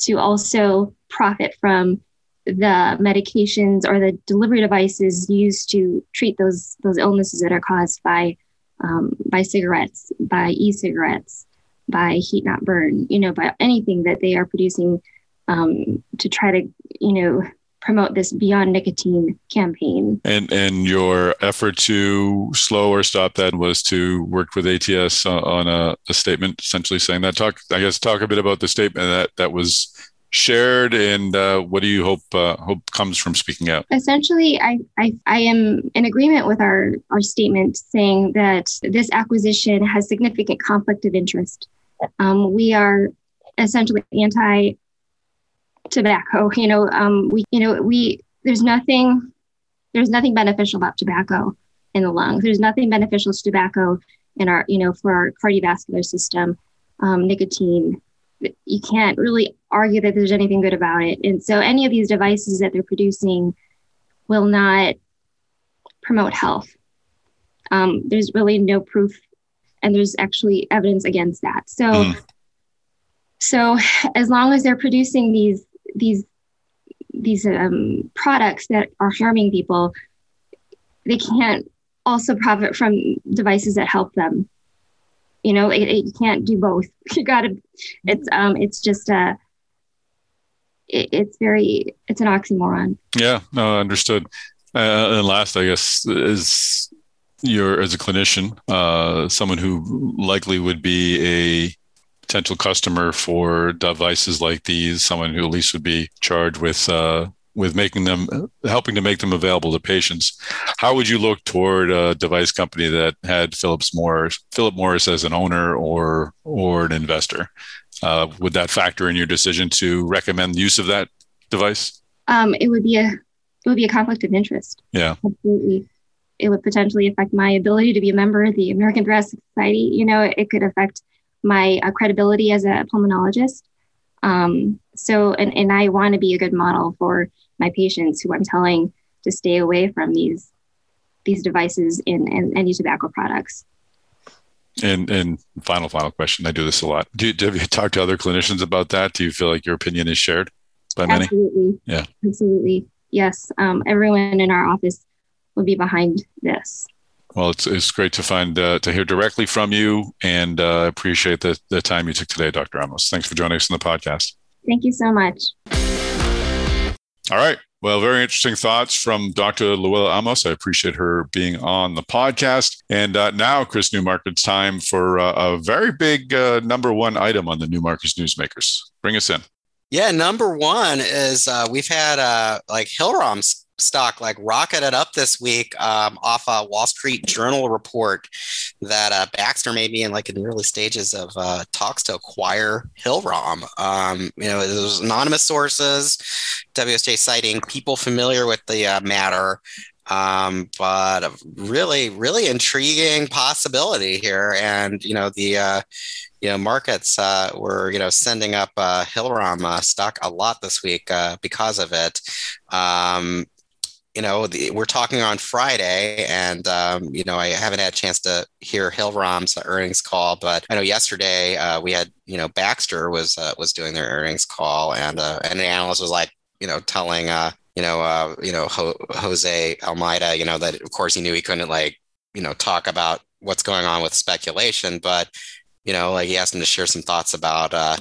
to also profit from the medications or the delivery devices used to treat those those illnesses that are caused by um, by cigarettes, by e-cigarettes, by heat not burn, you know, by anything that they are producing um, to try to, you know, promote this beyond nicotine campaign. And and your effort to slow or stop that was to work with ATS on a, a statement essentially saying that. Talk, I guess, talk a bit about the statement that that was shared, and uh, what do you hope uh, hope comes from speaking out? Essentially, I, I I am in agreement with our our statement saying that this acquisition has significant conflict of interest. Um, we are essentially anti tobacco. You know, um, we you know we there's nothing there's nothing beneficial about tobacco in the lungs. There's nothing beneficial to tobacco in our you know for our cardiovascular system. Um, nicotine, you can't really argue that there's anything good about it. And so any of these devices that they're producing will not promote health. Um, there's really no proof, and there's actually evidence against that. So, mm. so as long as they're producing these these these um, products that are harming people, they can't also profit from devices that help them. You know, it, it, you can't do both. You got to. It's um. It's just a. It, it's very. It's an oxymoron. Yeah. No. Understood. Uh, and last, I guess, is you're as a clinician, uh, someone who likely would be a potential customer for devices like these, someone who at least would be charged with uh, with making them helping to make them available to patients. How would you look toward a device company that had Phillips Morris, Philip Morris as an owner or or an investor? Uh, would that factor in your decision to recommend the use of that device? Um, it would be a it would be a conflict of interest. Yeah, absolutely. It would potentially affect my ability to be a member of the American Thoracic Society. You know, it could affect my uh, credibility as a pulmonologist. Um, so, and, and I want to be a good model for my patients who I'm telling to stay away from these these devices and, and any tobacco products. And and final final question. I do this a lot. Do, do, have you talked to other clinicians about that? Do you feel like your opinion is shared by many? Absolutely. Yeah. Absolutely. Yes. Um, everyone in our office will be behind this. Well, it's, it's great to find uh, to hear directly from you, and uh, appreciate the the time you took today, Dr. Amos. Thanks for joining us on the podcast. Thank you so much. All right. Well, very interesting thoughts from Dr. Luella Amos. I appreciate her being on the podcast. And uh, now, Chris Newmark, it's time for uh, a very big uh, number one item on the Newmarkers Newsmakers. Bring us in. Yeah, number one is uh, we've had uh, like Hillrom's stock like rocketed up this week um, off a Wall Street Journal report that uh, Baxter may be in like in the early stages of uh, talks to acquire Hillrom. Um, you know, it was anonymous sources, WSJ citing people familiar with the uh, matter. Um, but a really, really intriguing possibility here. And, you know, the, uh, you know, markets uh, were, you know, sending up uh, Hillrom uh, stock a lot this week uh, because of it. Um, you know, the, we're talking on Friday, and um, you know, I haven't had a chance to hear Hillrom's earnings call, but I know yesterday uh, we had, you know, Baxter was uh, was doing their earnings call, and uh, and an analyst was like, you know, telling, uh, you know, uh, you know, Ho- Jose Almeida, you know, that of course he knew he couldn't like, you know, talk about what's going on with speculation, but you know, like he asked him to share some thoughts about, uh,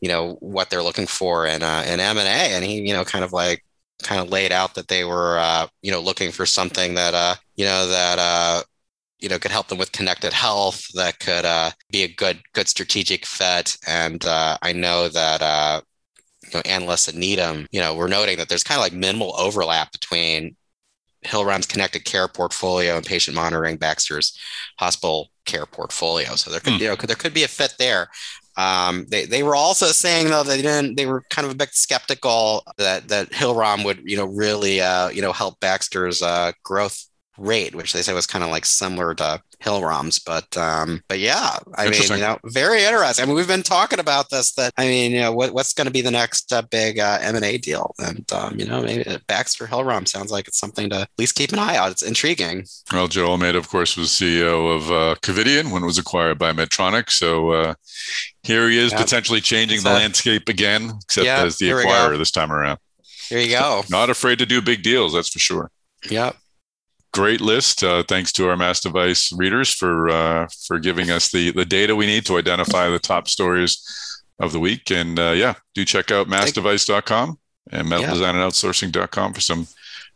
you know, what they're looking for in uh, in M and A, and he, you know, kind of like kind of laid out that they were, uh, you know, looking for something that, uh, you know, that, uh, you know, could help them with connected health, that could uh, be a good, good strategic fit. And uh, I know that, uh, you know, analysts at Needham, you know, we're noting that there's kind of like minimal overlap between Hillrom's connected care portfolio and patient monitoring Baxter's hospital care portfolio. So there could, mm. you know, there could be a fit there. Um, they, they were also saying though they didn't they were kind of a bit skeptical that that Hillrom would you know really uh, you know help Baxter's uh, growth rate, which they said was kind of like similar to Hillrom's. But um, but yeah, I mean, you know, very interesting. I mean, we've been talking about this. That I mean, you know, what, what's going to be the next uh, big uh, M and A deal? And um, you know, maybe Baxter Hillrom sounds like it's something to at least keep an eye out. It's intriguing. Well, Joe Almeida, of course, was CEO of uh, Covidien when it was acquired by Medtronic. So uh, here he is, yep. potentially changing the landscape again, except yep, as the acquirer this time around. Here you go. Not afraid to do big deals, that's for sure. Yep great list. Uh, thanks to our Mass Device readers for uh, for giving us the the data we need to identify the top stories of the week. And uh, yeah, do check out massdevice.com and medicaldesign and outsourcing.com for some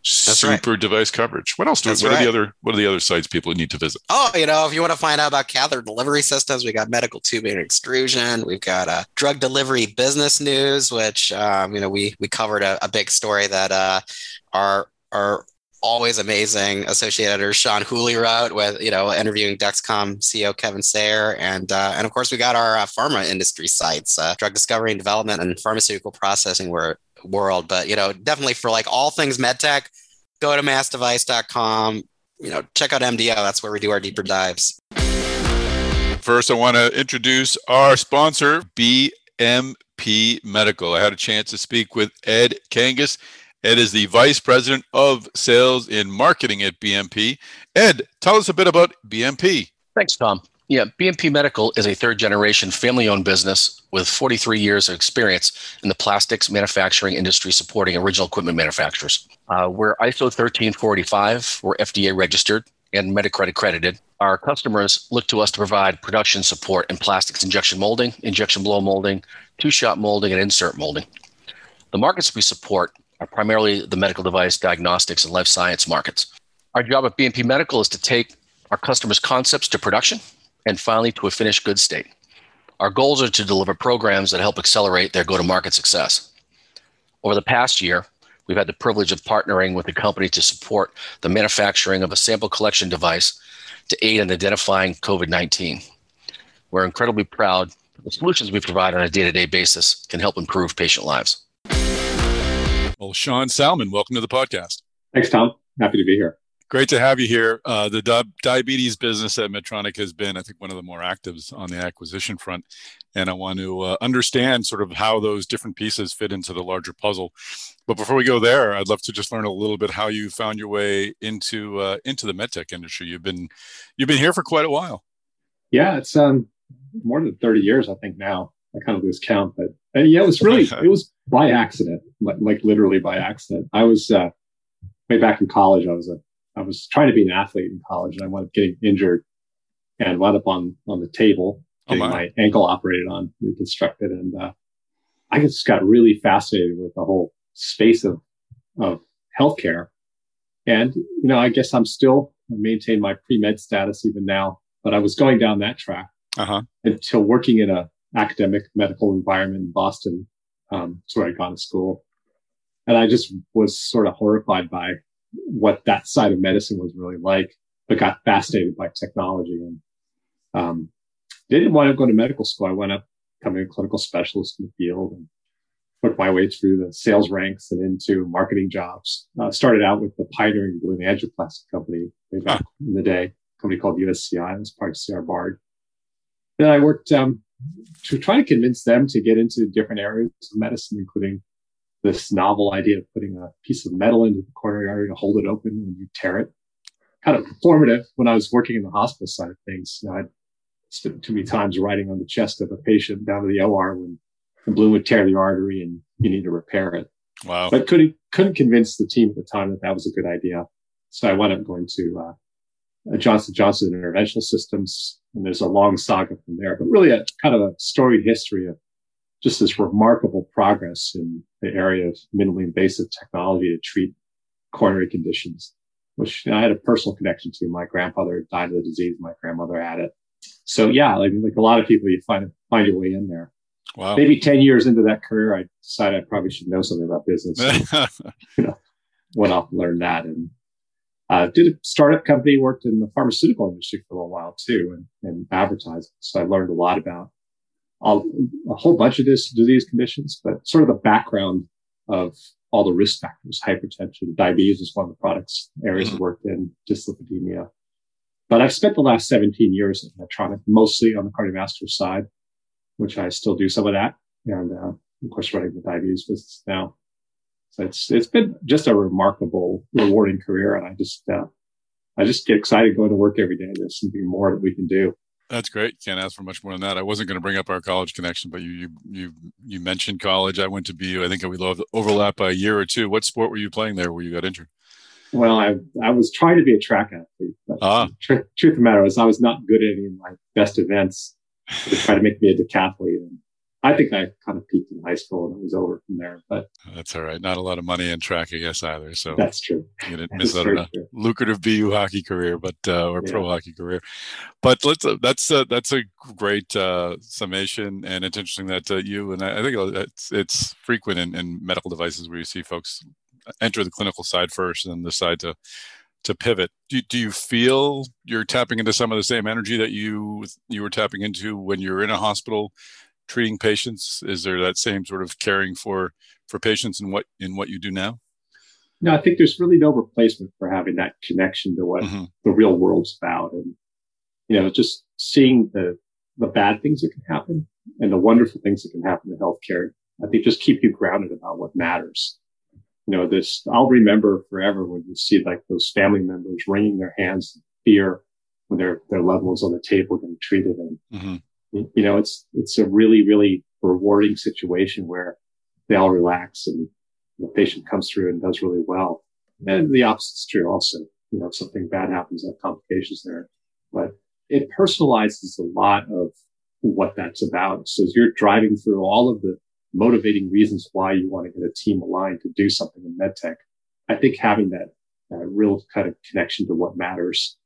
super right. device coverage. What else do That's what right. are the other what are the other sites people need to visit? Oh, you know, if you want to find out about catheter delivery systems, we got medical tubing extrusion. We've got uh, drug delivery business news, which um, you know we we covered a, a big story that uh, our our always amazing associate editor Sean Whooley wrote with you know interviewing Dexcom CEO Kevin Sayer and uh, and of course we got our uh, pharma industry sites, uh, drug discovery and development and pharmaceutical processing world. But you know, definitely for like all things medtech, go to massdevice.com. You know, check out MDO. That's where we do our deeper dives. First, I want to introduce our sponsor, BMP Medical. I had a chance to speak with Ed Kangas. Ed is the Vice President of Sales and Marketing at BMP. Ed, tell us a bit about BMP. Thanks, Tom. Yeah, BMP Medical is a third generation family owned business with 43 years of experience in the plastics manufacturing industry supporting original equipment manufacturers. Uh, we're ISO 13485, we're FDA registered and MedAccred accredited. Our customers look to us to provide production support in plastics injection molding, injection blow molding, two shot molding, and insert molding. The markets we support are primarily the medical device, diagnostics, and life science markets. Our job at BMP Medical is to take our customers' concepts to production and finally to a finished goods state. Our goals are to deliver programs that help accelerate their go to market success. Over the past year, we've had the privilege of partnering with the company to support the manufacturing of a sample collection device to aid in identifying COVID 19. We're incredibly proud the solutions we provide on a day to day basis can help improve patient lives. Well, Sean Salmon, welcome to the podcast. Thanks, Tom. Happy to be here. Great to have you here. Uh, the di- diabetes business at Medtronic has been, I think, one of the more actives on the acquisition front. And I want to uh, understand sort of how those different pieces fit into the larger puzzle. But before we go there, I'd love to just learn a little bit how you found your way into uh, into the medtech industry. You've been you've been here for quite a while. Yeah, it's um, more than thirty years, I think now. I kind of lose count, but and yeah, it was really it was by accident, like, like literally by accident. I was uh, way back in college. I was a I was trying to be an athlete in college and I wound up getting injured and wound up on, on the table, oh, getting oh my. my. ankle operated on, reconstructed. And, uh, I just got really fascinated with the whole space of, of healthcare. And, you know, I guess I'm still maintain my pre-med status even now, but I was going down that track uh-huh. until working in a academic medical environment in Boston. Um, that's where I got to school. And I just was sort of horrified by what that side of medicine was really like, but got fascinated by technology and um, didn't want to go to medical school. I went up becoming a clinical specialist in the field and worked my way through the sales ranks and into marketing jobs. Uh, started out with the pioneering balloon angioplasty company way back in the day, company called USCI. I was part of CR Bard. Then I worked um, to try to convince them to get into different areas of medicine, including this novel idea of putting a piece of metal into the coronary artery to hold it open when you tear it. Kind of performative when I was working in the hospital side of things. You know, I'd spent too many times writing on the chest of a patient down to the OR when the balloon would tear the artery and you need to repair it. Wow. But couldn't, couldn't convince the team at the time that that was a good idea. So I wound up going to, uh, Johnson Johnson Interventional Systems, and there's a long saga from there, but really a kind of a storied history of just this remarkable progress in the area of minimally invasive technology to treat coronary conditions, which I had a personal connection to. My grandfather died of the disease. My grandmother had it. So yeah, like, like a lot of people, you find, find your way in there. Wow. Maybe 10 years into that career, I decided I probably should know something about business. you know, went off and learned that and uh, did a startup company, worked in the pharmaceutical industry for a little while too, and, and advertising. So I learned a lot about a, a whole bunch of this disease conditions, but sort of the background of all the risk factors, hypertension, diabetes is one of the products areas mm-hmm. I worked in, dyslipidemia. But I've spent the last 17 years at Medtronic, mostly on the cardiovascular side, which I still do some of that. And, uh, of course, running the diabetes business now. So it's, it's been just a remarkable, rewarding career. And I just, uh, I just get excited going to work every day. There's something more that we can do. That's great. Can't ask for much more than that. I wasn't going to bring up our college connection, but you you you you mentioned college. I went to BU. I think we love overlap by a year or two. What sport were you playing there where you got injured? Well, I I was trying to be a track athlete, but ah. tr- truth of the matter is I was not good at any of my best events. They tried to make me a decathlete, and I think I kind of peaked in high school and it was over from there. But that's all right. Not a lot of money in track, I guess, either. So that's true. You didn't miss out on a true. lucrative BU hockey career, but uh, or yeah. pro hockey career. But let's uh, that's uh, that's a great uh, summation, and it's interesting that uh, you and I, I think it's it's frequent in, in medical devices where you see folks enter the clinical side first and then decide to to pivot. Do, do you feel you're tapping into some of the same energy that you you were tapping into when you're in a hospital treating patients? Is there that same sort of caring for for patients in what in what you do now? No, I think there's really no replacement for having that connection to what mm-hmm. the real world's about, and you know, just seeing the the bad things that can happen and the wonderful things that can happen in healthcare. I think just keep you grounded about what matters you know, this, I'll remember forever when you see like those family members wringing their hands in fear when their, their loved ones on the table getting treated. And, mm-hmm. You know, it's, it's a really, really rewarding situation where they all relax and the patient comes through and does really well. And the opposite's true also. You know, if something bad happens, have complications there, but it personalizes a lot of what that's about. So as you're driving through all of the motivating reasons why you want to get a team aligned to do something in medtech. I think having that uh, real kind of connection to what matters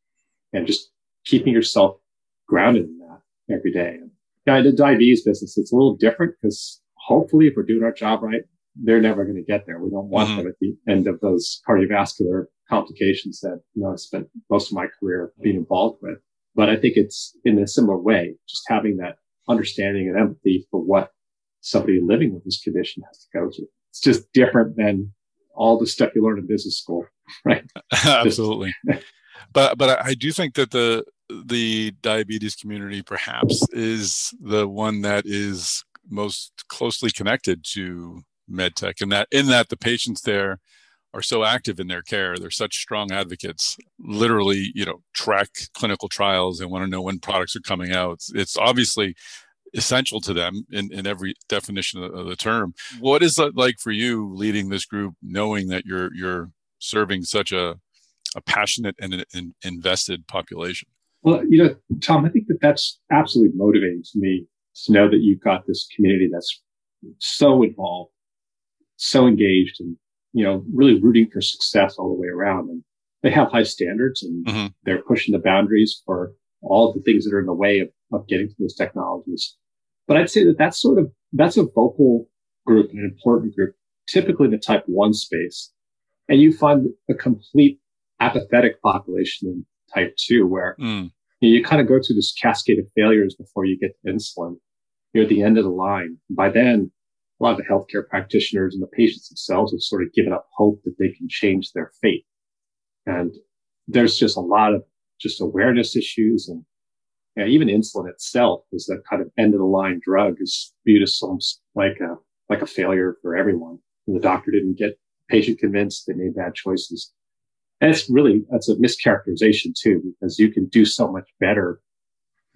and just keeping yourself grounded that every day. Yeah, the diabetes business, it's a little different because hopefully if we're doing our job right, they're never going to get there. We don't want mm-hmm. them at the end of those cardiovascular complications that, you know, I spent most of my career being involved with. But I think it's in a similar way, just having that understanding and empathy for what somebody living with this condition has to go through. It's just different than all the stuff you learn in business school, right? Absolutely. but but I do think that the the diabetes community perhaps is the one that is most closely connected to medtech and that in that the patients there are so active in their care they're such strong advocates literally you know track clinical trials and want to know when products are coming out it's, it's obviously essential to them in, in every definition of the term. What is that like for you leading this group, knowing that you're you're serving such a a passionate and an invested population? Well, you know, Tom, I think that that's absolutely motivating to me to know that you've got this community that's so involved, so engaged, and you know, really rooting for success all the way around. And they have high standards, and mm-hmm. they're pushing the boundaries for all of the things that are in the way of, of getting to those technologies. But I'd say that that's sort of, that's a vocal group, an important group, typically in the type one space. And you find a complete apathetic population in type two where mm. you, know, you kind of go through this cascade of failures before you get to insulin. You're at the end of the line. By then, a lot of the healthcare practitioners and the patients themselves have sort of given up hope that they can change their fate. And there's just a lot of just awareness issues and yeah, even insulin itself is that kind of end of the line drug is viewed as some like a like a failure for everyone. And the doctor didn't get patient convinced; they made bad choices. And it's really that's a mischaracterization too, because you can do so much better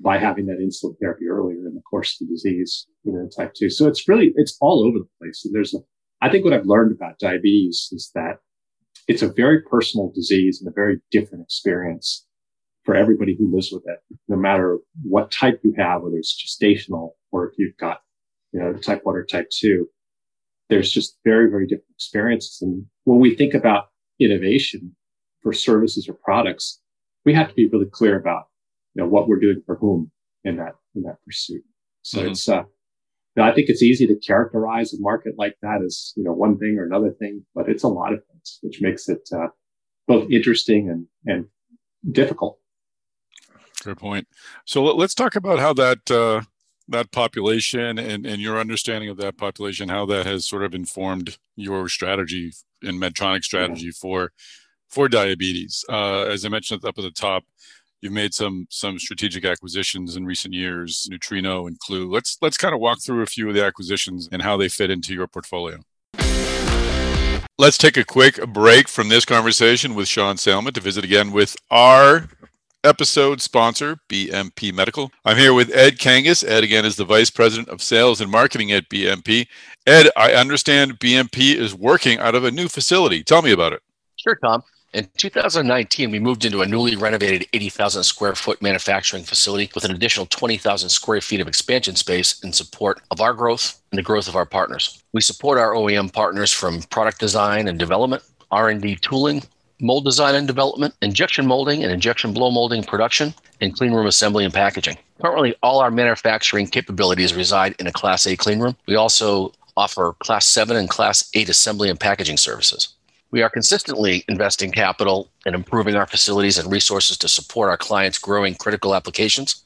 by having that insulin therapy earlier in the course of the disease, you know, type two. So it's really it's all over the place. And there's a I think what I've learned about diabetes is that it's a very personal disease and a very different experience for everybody who lives with it, no matter what type you have, whether it's gestational or if you've got, you know, type one or type two. There's just very, very different experiences. And when we think about innovation for services or products, we have to be really clear about, you know, what we're doing for whom in that, in that pursuit. So mm-hmm. it's, uh, I think it's easy to characterize a market like that as, you know, one thing or another thing, but it's a lot of things, which makes it, uh, both interesting and, and difficult. Good point. So let's talk about how that uh, that population and, and your understanding of that population, how that has sort of informed your strategy and Medtronic strategy for for diabetes. Uh, as I mentioned up at the top, you've made some some strategic acquisitions in recent years, Nutrino and Klue. Let's let's kind of walk through a few of the acquisitions and how they fit into your portfolio. Let's take a quick break from this conversation with Sean Salmon to visit again with our episode sponsor, BMP Medical. I'm here with Ed Kangas. Ed, again, is the Vice President of Sales and Marketing at BMP. Ed, I understand BMP is working out of a new facility. Tell me about it. Sure, Tom. In 2019, we moved into a newly renovated 80,000 square foot manufacturing facility with an additional 20,000 square feet of expansion space in support of our growth and the growth of our partners. We support our OEM partners from product design and development, R&D tooling, mold design and development, injection molding and injection blow molding production, and clean room assembly and packaging. Currently, all our manufacturing capabilities reside in a Class A clean room. We also offer Class 7 and Class 8 assembly and packaging services. We are consistently investing capital and improving our facilities and resources to support our clients' growing critical applications.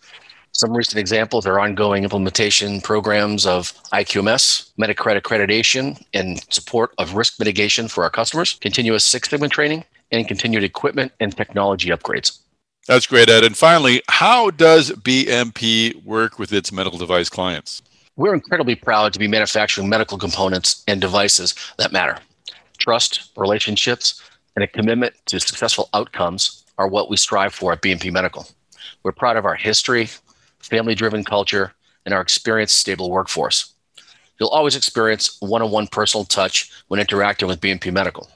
Some recent examples are ongoing implementation programs of IQMS, MedAccred accreditation, and support of risk mitigation for our customers, continuous Six Sigma training, and continued equipment and technology upgrades. That's great, Ed. And finally, how does BMP work with its medical device clients? We're incredibly proud to be manufacturing medical components and devices that matter. Trust, relationships, and a commitment to successful outcomes are what we strive for at BMP Medical. We're proud of our history, family driven culture, and our experienced, stable workforce. You'll always experience one on one personal touch when interacting with BMP Medical.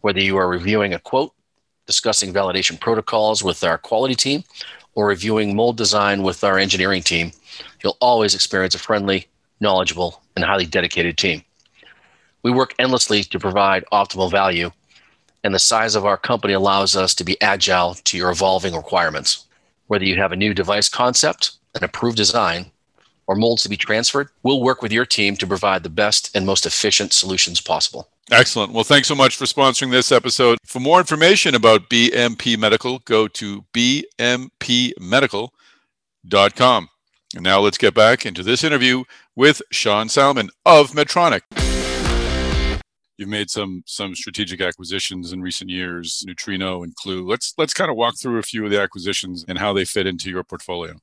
Whether you are reviewing a quote, discussing validation protocols with our quality team, or reviewing mold design with our engineering team, you'll always experience a friendly, knowledgeable, and highly dedicated team. We work endlessly to provide optimal value, and the size of our company allows us to be agile to your evolving requirements. Whether you have a new device concept, an approved design, or molds to be transferred, we'll work with your team to provide the best and most efficient solutions possible. Excellent. Well, thanks so much for sponsoring this episode. For more information about BMP Medical, go to bmpmedical.com. And now let's get back into this interview with Sean Salmon of Medtronic. You've made some some strategic acquisitions in recent years, Nutrino and Klue. Let's let's kind of walk through a few of the acquisitions and how they fit into your portfolio.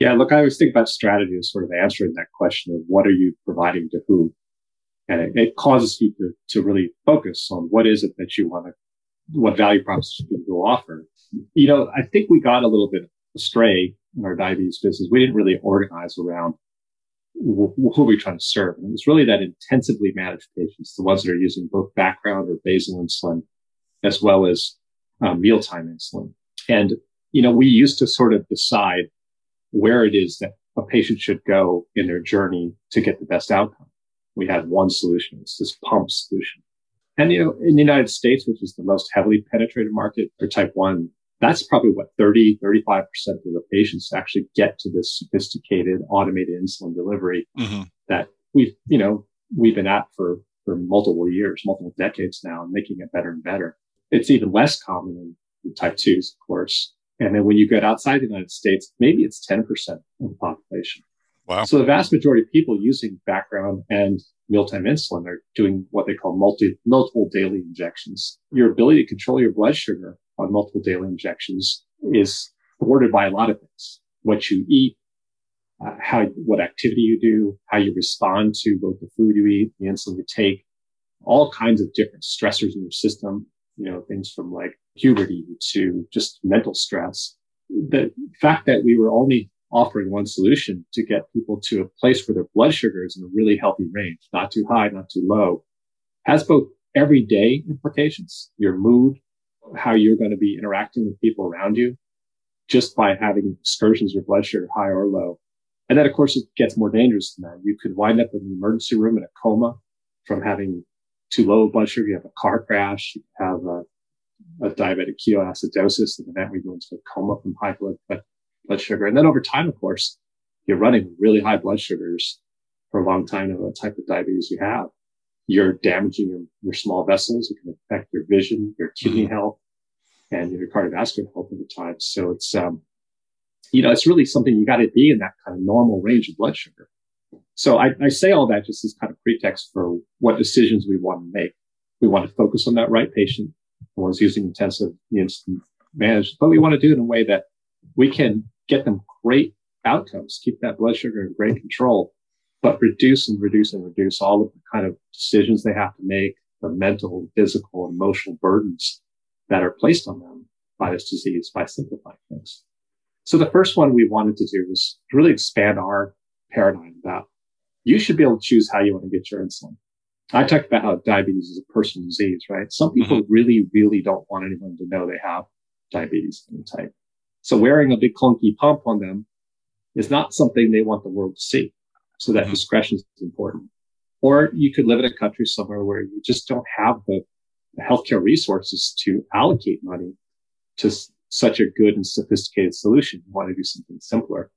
Yeah, look, I always think about strategy as sort of answering that question of what are you providing to who, and it, it causes you to to really focus on what is it that you want to, what value proposition you offer. You know, I think we got a little bit astray in our diabetes business. We didn't really organize around who are we trying to serve? And it was really that intensively managed patients, the ones that are using both background or basal insulin, as well as um, mealtime insulin. And, you know, we used to sort of decide where it is that a patient should go in their journey to get the best outcome. We had one solution. It's this pump solution. And, you know, in the United States, which is the most heavily penetrated market for type one that's probably what 30, 35% of the patients actually get to this sophisticated automated insulin delivery mm-hmm. that we've, you know, we've been at for, for multiple years, multiple decades now and making it better and better. It's even less common in, type twos, of course. And then when you get outside the United States, maybe it's 10% of the population. Wow. So the vast majority of people using background and mealtime insulin are doing what they call multi, multiple daily injections. Your ability to control your blood sugar on multiple daily injections is thwarted by a lot of things. What you eat, uh, how, what activity you do, how you respond to both the food you eat, the insulin you take, all kinds of different stressors in your system, you know, things from like puberty to just mental stress. The fact that we were only offering one solution to get people to a place where their blood sugar is in a really healthy range, not too high, not too low, has both everyday implications, your mood, how you're going to be interacting with people around you just by having excursions with blood sugar high or low. And then, of course, it gets more dangerous than that. You could wind up in the emergency room in a coma from having too low blood sugar. You have a car crash. You have a, a diabetic ketoacidosis, and then we go into a coma from high blood, blood sugar. And then over time, of course, you're running really high blood sugars for a long time of a type of diabetes you have you're damaging your, your small vessels. It can affect your vision, your kidney mm-hmm. health, and your cardiovascular health over time. So it's, um, you know, it's really something you got to be in that kind of normal range of blood sugar. So I, I say all that just as kind of pretext for what decisions we want to make. We want to focus on that right patient who is using intensive insulin managed, but we want to do it in a way that we can get them great outcomes, keep that blood sugar in great control but reduce and reduce and reduce all of the kind of decisions they have to make, the mental, physical, emotional burdens that are placed on them by this disease by simplifying things. So the first one we wanted to do was really expand our paradigm about you should be able to choose how you want to get your insulin. I talked about how diabetes is a personal disease, right? Some people mm-hmm. really, really don't want anyone to know they have diabetes type. So wearing a big clunky pump on them is not something they want the world to see. So that mm-hmm. discretion is important. Or you could live in a country somewhere where you just don't have the, the healthcare resources to allocate money to s- such a good and sophisticated solution. You want to do something simpler.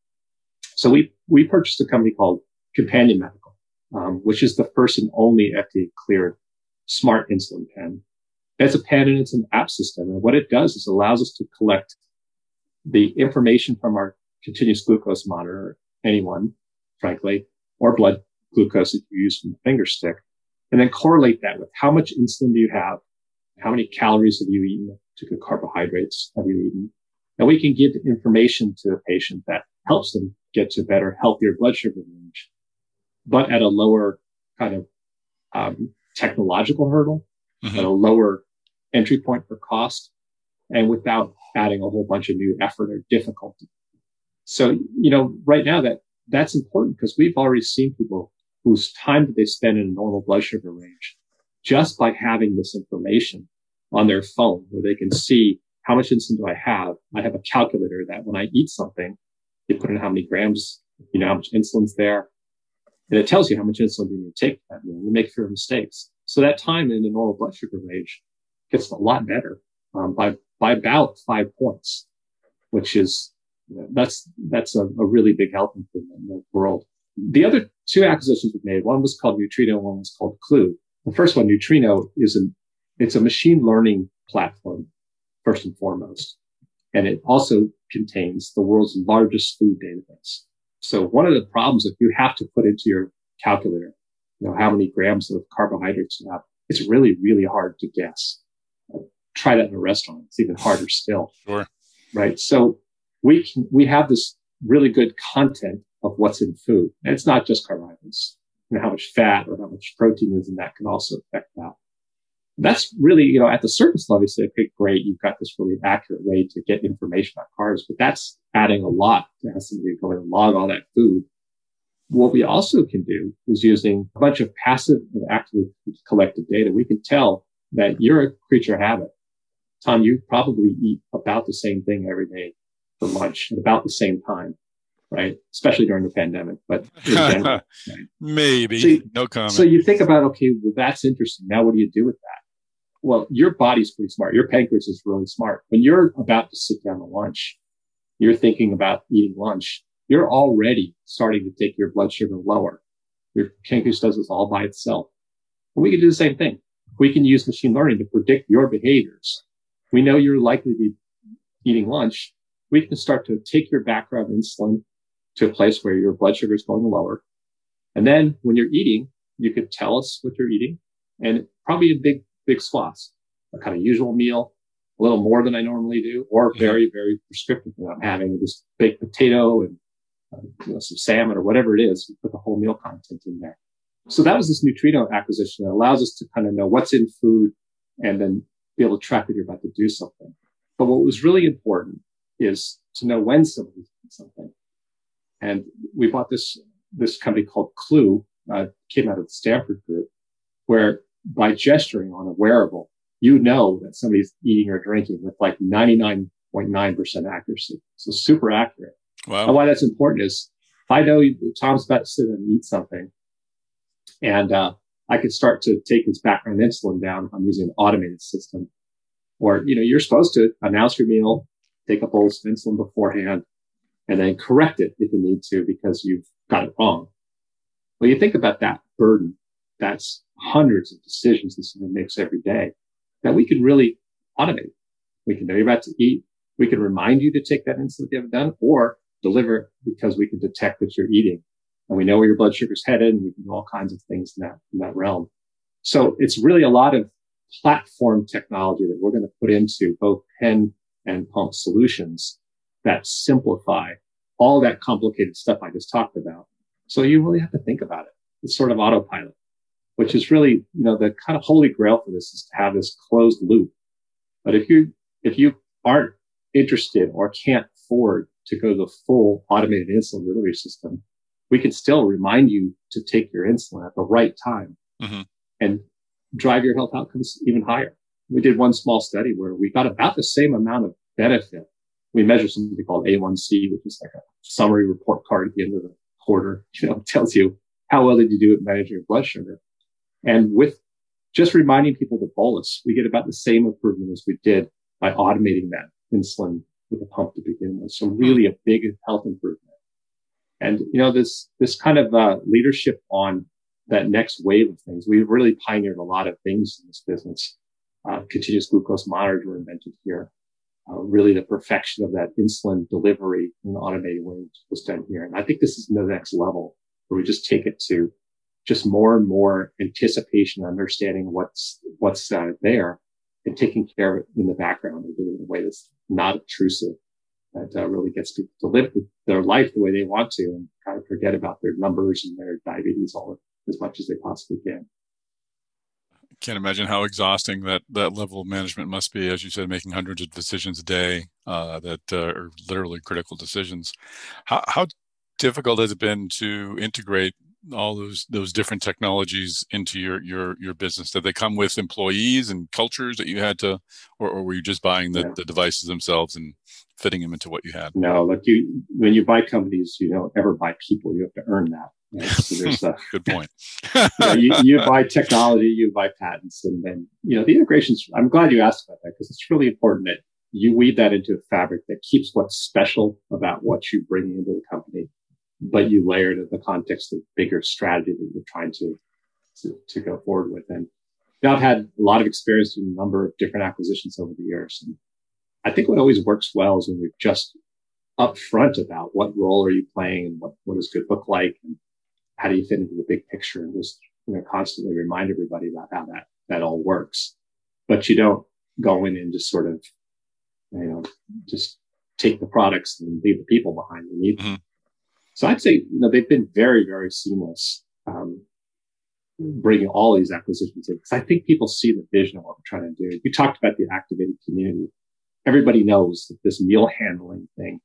So we, we purchased a company called Companion Medical, um, which is the first and only FDA cleared smart insulin pen. It's a pen and it's an app system. And what it does is allows us to collect the information from our continuous glucose monitor, anyone, frankly, or blood glucose that you use from the finger stick, and then correlate that with how much insulin do you have, how many calories have you eaten, particular carbohydrates have you eaten, and we can give information to the patient that helps them get to better, healthier blood sugar range, but at a lower kind of um, technological hurdle, mm-hmm. at a lower entry point for cost, and without adding a whole bunch of new effort or difficulty. So, you know, right now that that's important because we've already seen people whose time that they spend in a normal blood sugar range just by having this information on their phone where they can see how much insulin do I have? I have a calculator that when I eat something, you put in how many grams, you know, how much insulin's there. And it tells you how much insulin you need to take that meal. You make fewer mistakes. So that time in the normal blood sugar range gets a lot better um, by by about five points, which is that's that's a, a really big help improvement in the world. The other two acquisitions we've made, one was called Nutrino, one was called Klue. The first one, Nutrino, is an it's a machine learning platform first and foremost, and it also contains the world's largest food database. So one of the problems if you have to put into your calculator, you know how many grams of carbohydrates you have, it's really really hard to guess. Try that in a restaurant; it's even harder still. Sure. Right. So we can, we have this really good content of what's in food. And it's not just carbohydrates. Know, how much fat or how much protein is in that can also affect that. That's really, you know, at the surface level, you say, okay, great. You've got this really accurate way to get information about carbs, but that's adding a lot to have somebody go and log all that food. What we also can do is using a bunch of passive and actively collected data. We can tell that you're a creature of habit. Tom, you probably eat about the same thing every day for lunch at about the same time, right? Especially during the pandemic, but general, right? maybe so, no comment. So you think about, okay, well, that's interesting. Now, what do you do with that? Well, your body's pretty smart. Your pancreas is really smart. When you're about to sit down to lunch, you're thinking about eating lunch. You're already starting to take your blood sugar lower. Your pancreas does this all by itself. And we can do the same thing. We can use machine learning to predict your behaviors. We know you're likely to be eating lunch we can start to take your background insulin to a place where your blood sugar is going lower. And then when you're eating, you could tell us what you're eating and probably in big, big swaths, a kind of usual meal, a little more than I normally do, or very, very prescriptive. You know, I'm having this baked potato and uh, you know, some salmon or whatever it is. Put the whole meal content in there. So that was this Nutrino acquisition that allows us to kind of know what's in food and then be able to track that you're about to do something. But what was really important is to know when somebody's doing something. And we bought this, this company called Klue, uh, came out of the Stanford group, where by gesturing on a wearable, you know that somebody's eating or drinking with like 99.9% accuracy. So super accurate. Wow. And why that's important is if I know Tom's about to sit and eat something and, uh, I could start to take his background insulin down. I'm using an automated system or, you know, you're supposed to announce your meal, take a bolus of insulin beforehand, and then correct it if you need to because you've got it wrong. Well, you think about that burden. That's hundreds of decisions that someone makes every day that we can really automate. We can know you're about to eat. We can remind you to take that insulin you haven't done or deliver because we can detect that you're eating and we know where your blood sugar's headed and we can do all kinds of things in that, in that realm. So it's really a lot of platform technology that we're going to put into both pen and pump solutions that simplify all that complicated stuff I just talked about. So you really have to think about it. It's sort of autopilot, which is really, you know, the kind of holy grail for this is to have this closed loop. But if you, if you aren't interested or can't afford to go to the full automated insulin delivery system, we can still remind you to take your insulin at the right time. Mm-hmm. and drive your health outcomes even higher. We did one small study where we got about the same amount of benefit. We measured something called A1C, which is like a summary report card at the end of the quarter. You know, tells you how well did you do at managing your blood sugar. And with just reminding people to bolus, we get about the same improvement as we did by automating that insulin with a pump to begin with. So really a big health improvement. And, you know, this, this kind of uh, leadership on that next wave of things, we've really pioneered a lot of things in this business. Uh, continuous glucose monitors were invented here. Uh, really the perfection of that insulin delivery in an automated way was done here. And I think this is the next level where we just take it to just more and more anticipation, understanding what's, what's uh, there and taking care of it in the background and doing it in a way that's not obtrusive that uh, really gets people to live their life the way they want to and kind of forget about their numbers and their diabetes all as much as they possibly can. Can't imagine how exhausting that that level of management must be. As you said, making hundreds of decisions a day uh, that uh, are literally critical decisions. How, how difficult has it been to integrate all those those different technologies into your your your business? Did they come with employees and cultures that you had to, or, or were you just buying the, yeah. the devices themselves and fitting them into what you had? No, look, you when you buy companies, you don't ever buy people. You have to earn that. Right? So there's a good point. you, know, you, you, buy technology, you buy patents, and then you know the integrations. I'm glad you asked about that because it's really important that you weave that into a fabric that keeps what's special about what you bring into the company but you layer it in the context of bigger strategy that you're trying to, to, to go forward with. And I've had a lot of experience in a number of different acquisitions over the years. And I think what always works well is when we're just upfront about what role are you playing and what, what does good look like and how do you fit into the big picture and just, you know, constantly remind everybody about how that, that all works. But you don't go in and just sort of, you know, just take the products and leave the people behind. You need, mm-hmm. So I'd say, you know, they've been very, very seamless, um, bringing all these acquisitions in. Because I think people see the vision of what we're trying to do. You talked about the activated community. Everybody knows that this meal handling thing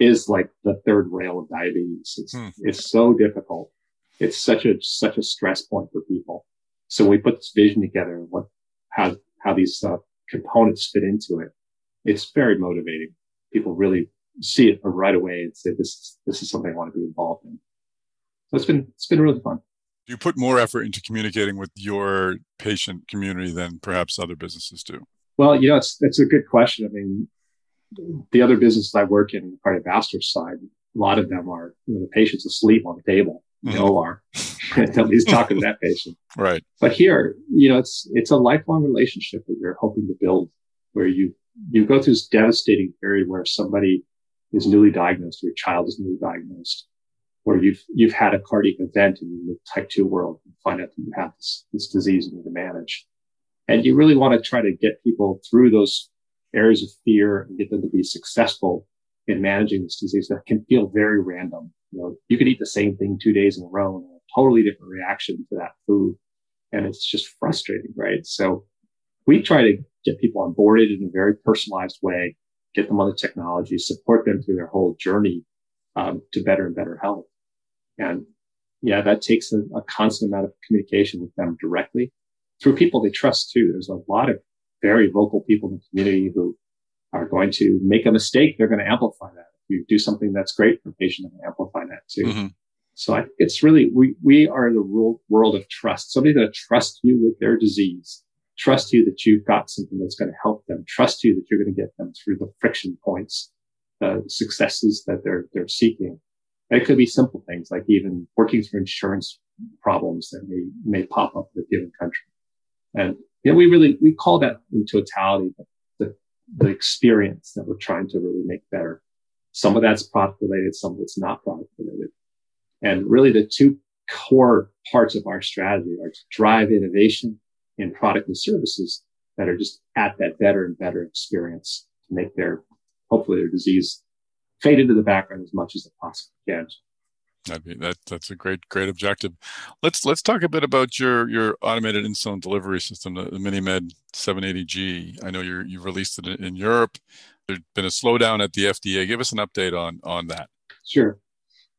is like the third rail of diabetes. It's, hmm. it's so difficult. It's such a, such a stress point for people. So when we put this vision together and what, how, how these uh, components fit into it. It's very motivating. People really see it right away and say this is, this is something I want to be involved in. So it's been it's been really fun. Do you put more effort into communicating with your patient community than perhaps other businesses do. Well, you know, it's it's a good question. I mean, the other businesses I work in, the cardiovascular side, a lot of them are you know, the patient's asleep on the table mm-hmm. OR. Nobody's talking to that patient. Right. But here, you know, it's it's a lifelong relationship that you're hoping to build where you you go through this devastating period where somebody is newly diagnosed, your child is newly diagnosed, or you've you've had a cardiac event in the type two world and find out that you have this, this disease and need to manage. And you really want to try to get people through those areas of fear and get them to be successful in managing this disease that can feel very random. You know, you could eat the same thing two days in a row and a totally different reaction to that food. And it's just frustrating, right? So we try to get people onboarded in a very personalized way get them on the technology, support them through their whole journey um, to better and better health. And yeah, that takes a, a, constant amount of communication with them directly through people they trust too. There's a lot of very vocal people in the community who are going to make a mistake. They're going to amplify that. You do something that's great for a patient, they amplify that too. Mm-hmm. So I, think it's really, we, we are the world, world of trust. Somebody that trust you with their disease trust you that you've got something that's going to help them, trust you that you're going to get them through the friction points, the successes that they're, they're seeking. And it could be simple things like even working through insurance problems that may, may pop up in a given country. And, you know, we really, we call that in totality the, the, the experience that we're trying to really make better. Some of that's product related, some of it's not product related. And really the two core parts of our strategy are to drive innovation in product and services that are just at that better and better experience to make their, hopefully their disease fade into the background as much as it possibly can. That'd be, that that's a great great objective. Let's let's talk a bit about your your automated insulin delivery system, the, the MiniMed 780G. I know you you've released it in Europe. There's been a slowdown at the FDA. Give us an update on on that. Sure.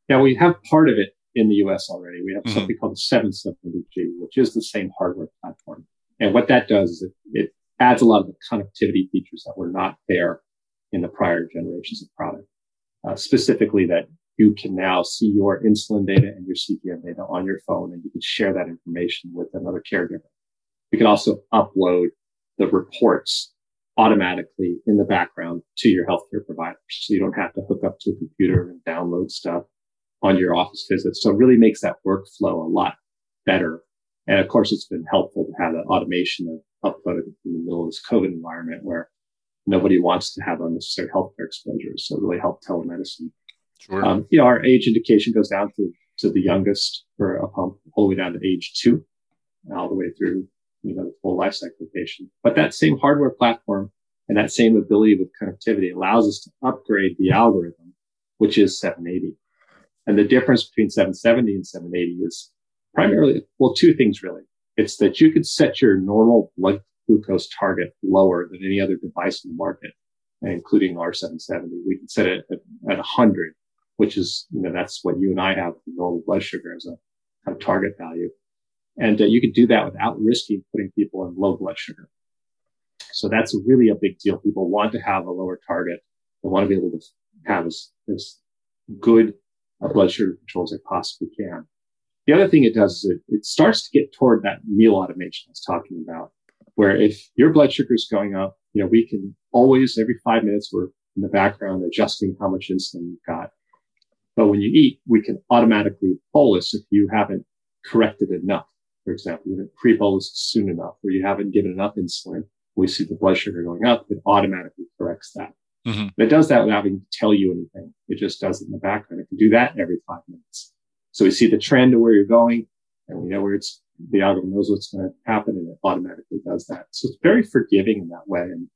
Yeah, we have part of it in the US already. We have mm-hmm. something called the 770G, which is the same hardware platform. And what that does is it, it adds a lot of the connectivity features that were not there in the prior generations of product. Uh, specifically that you can now see your insulin data and your CGM data on your phone and you can share that information with another caregiver. You can also upload the reports automatically in the background to your healthcare provider. So you don't have to hook up to a computer and download stuff on your office visits. So it really makes that workflow a lot better. And of course, it's been helpful to have that automation of upload in the middle of this COVID environment where nobody wants to have unnecessary healthcare exposures. So it really helped telemedicine. Sure. Um, you know, our age indication goes down to, to the youngest for a pump all the way down to age two, all the way through, you know, the full life cycle patient. But that same hardware platform and that same ability with connectivity allows us to upgrade the algorithm, which is 780. And the difference between 770 and 780 is primarily, well, two things really. It's that you could set your normal blood glucose target lower than any other device in the market, including our 770. We can set it at, at 100, which is, you know, that's what you and I have normal blood sugar as a target value. And uh, you can do that without risking putting people in low blood sugar. So that's really a big deal. People want to have a lower target. They want to be able to have as, as good a blood sugar control as they possibly can. The other thing it does is it, it starts to get toward that meal automation I was talking about, where if your blood sugar is going up, you know, we can always every five minutes we're in the background adjusting how much insulin you've got. But when you eat, we can automatically bolus if you haven't corrected enough. For example, you haven't pre-bolused soon enough, or you haven't given enough insulin. We see the blood sugar going up, it automatically corrects that. Mm-hmm. It does that without having to tell you anything. It just does it in the background. It can do that every five minutes. So we see the trend of where you're going and we know where it's, the algorithm knows what's going to happen and it automatically does that. So it's very forgiving in that way. And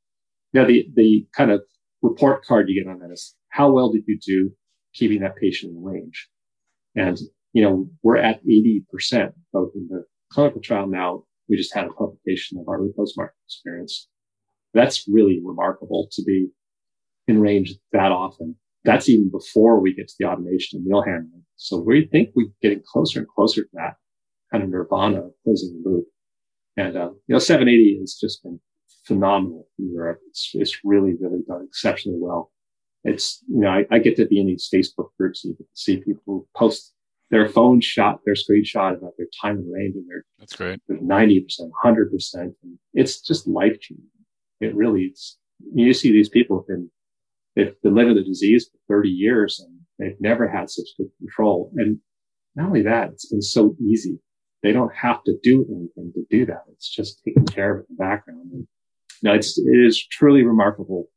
you know, the, the kind of report card you get on that is how well did you do keeping that patient in range? And, you know, we're at 80% both in the clinical trial now. We just had a publication of our post-market experience. That's really remarkable to be in range that often. That's even before we get to the automation and meal handling. So we think we're getting closer and closer to that kind of nirvana closing the loop. And, uh, you know, 780 has just been phenomenal in Europe. It's, it's really, really done exceptionally well. It's, you know, I, I get to be in these Facebook groups and you can see people post their phone shot, their screenshot about their time and range and their, that's great. 90%, 100%. It's just life changing. It really is. You see these people have been they've been living the disease for 30 years and they've never had such good control. And not only that, it's been so easy. They don't have to do anything to do that. It's just taking care of it in the background. And, you know, it's, it is truly remarkable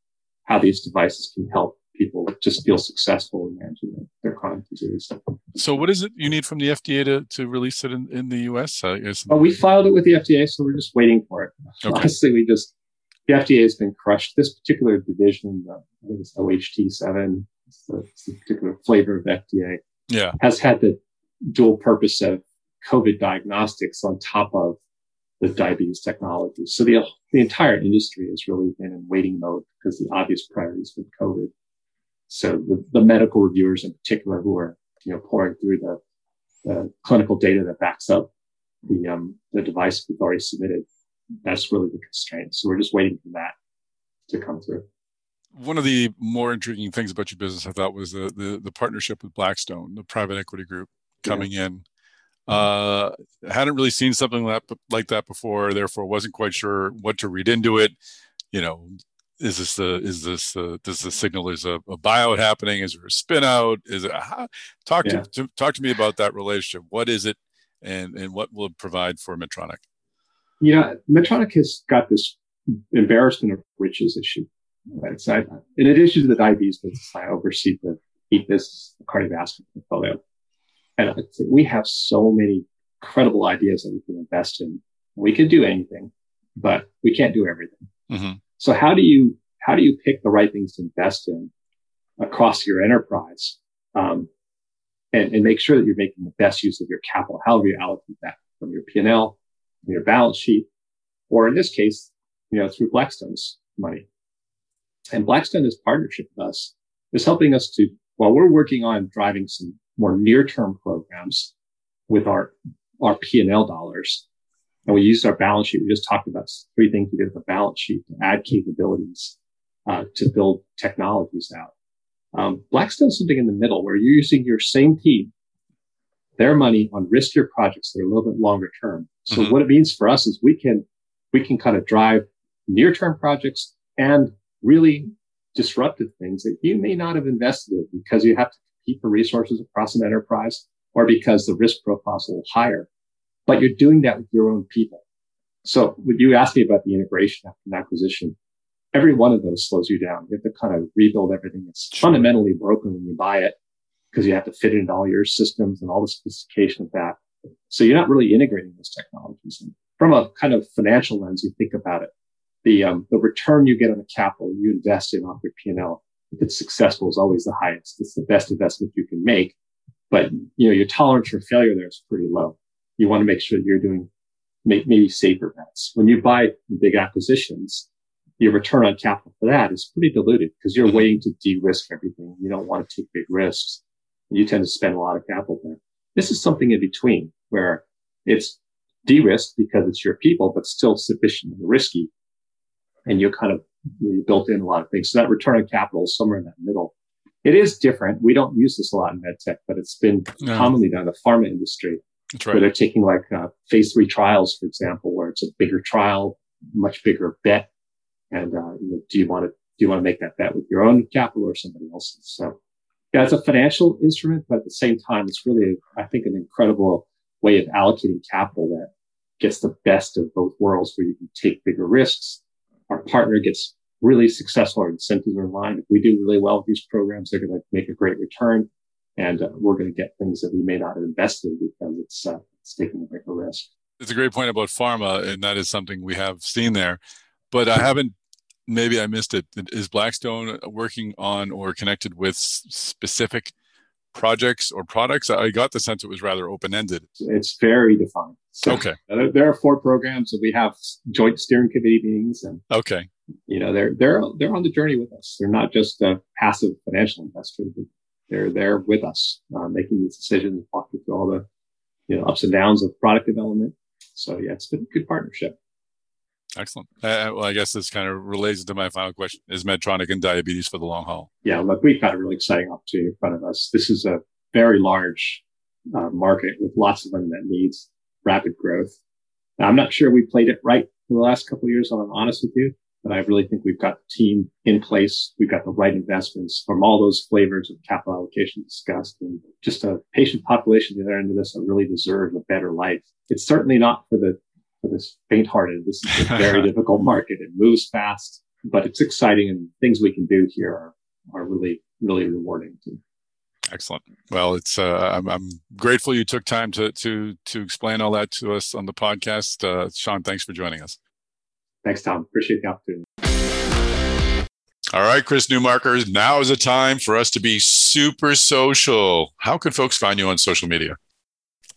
how these devices can help people just feel successful in managing their chronic disease. So, what is it you need from the FDA to, to release it in, in the US? I guess. Well, we filed it with the FDA, so we're just waiting for it. Okay. Honestly, we just the FDA has been crushed. This particular division, uh, I think it's OHT7, it's the, it's the, particular flavor of FDA, yeah. has had the dual purpose of COVID diagnostics on top of the diabetes technology. So the, the entire industry has really been in waiting mode because the obvious priority has been COVID. So the, the medical reviewers in particular who are, you know, pouring through the, the clinical data that backs up the, um, the device we've already submitted that's really the constraint. So we're just waiting for that to come through. One of the more intriguing things about your business, I thought, was the the, the partnership with Blackstone, the private equity group coming yeah. in. Uh, hadn't really seen something like, like that before, therefore wasn't quite sure what to read into it. You know, is this the is this the does the signal is a, a buyout happening? Is there a spin out? Is it how, talk yeah. to, to talk to me about that relationship? What is it, and and what will it provide for Medtronic? you know, Medtronic has got this embarrassment of riches issue. Right? So I, in addition to the diabetes business, I oversee the business, the cardiovascular portfolio. And we have so many credible ideas that we can invest in. We could do anything, but we can't do everything. Mm-hmm. So how do you, how do you pick the right things to invest in across your enterprise? Um, and, and make sure that you're making the best use of your capital, however you allocate that from your P&L your balance sheet, or in this case, you know, through Blackstone's money. And Blackstone, this partnership with us, is helping us to, while we're working on driving some more near-term programs with our our P&L dollars. And we used our balance sheet. We just talked about three things we did with the balance sheet to add capabilities uh, to build technologies out. Um, Blackstone's something in the middle where you're using your same team, their money on riskier projects that are a little bit longer term. So mm-hmm. what it means for us is we can we can kind of drive near term projects and really disruptive things that you may not have invested in because you have to compete for resources across an enterprise or because the risk profile is a little higher. But you're doing that with your own people. So when you asked me about the integration after an acquisition, every one of those slows you down. You have to kind of rebuild everything. It's sure. fundamentally broken when you buy it because you have to fit it into all your systems and all the sophistication of that. So you're not really integrating those technologies. And from a kind of financial lens, you think about it. The, um, the return you get on the capital you invest in off your P&L, if it's successful, is always the highest. It's the best investment you can make. But, you know, your tolerance for failure there is pretty low. You want to make sure you're doing make maybe safer bets. When you buy big acquisitions, your return on capital for that is pretty diluted because you're waiting to de-risk everything. You don't want to take big risks. You tend to spend a lot of capital there. This is something in between where it's de-risked because it's your people, but still sufficiently risky. And you kind of you built in a lot of things. So that return on capital is somewhere in that middle. It is different. We don't use this a lot in medtech, but it's been no. commonly done in the pharma industry. That's right. Where they're taking like uh, phase three trials, for example, where it's a bigger trial, much bigger bet. And uh, you know, do you want to do you want to make that bet with your own capital or somebody else's? So yeah, it's a financial instrument, but at the same time, it's really, I think, an incredible way of allocating capital that gets the best of both worlds where you can take bigger risks. Our partner gets really successful. Our incentives are aligned. If we do really well with these programs, they're going to make a great return and uh, we're going to get things that we may not have invested because it's, uh, it's taking a bigger risk. It's a great point about pharma, and that is something we have seen there. But I haven't maybe I missed it. Is Blackstone working on or connected with specific projects or products? I got the sense it was rather open ended. It's very defined. So, okay. There are four programs that we have joint steering committee meetings, and okay, you know they're they're they're on the journey with us. They're not just a passive financial investor. They're there with us, uh, making these decisions, walking through all the you know ups and downs of product development. So yeah, it's been a good partnership. Excellent. Uh, uh, well, I guess this kind of relates to my final question: Is Medtronic in diabetes for the long haul? Yeah, look, we've got a really exciting opportunity in front of us. This is a very large uh, market with lots of unmet needs, rapid growth. Now, I'm not sure we played it right for the last couple of years. I'm honest with you, but I really think we've got the team in place. We've got the right investments from all those flavors of capital allocation discussed, and just a patient population at the other end of this that really deserve a better life. It's certainly not for the for this faint-hearted. This is a very difficult market. It moves fast, but it's exciting, and things we can do here are are really really rewarding. Too. Excellent. Well, it's uh, I'm, I'm, grateful you took time to to to explain all that to us on the podcast. Uh, Sean, thanks for joining us. Thanks, Tom. Appreciate the opportunity. All right, Chris Newmarker. Now is the time for us to be super social. How can folks find you on social media?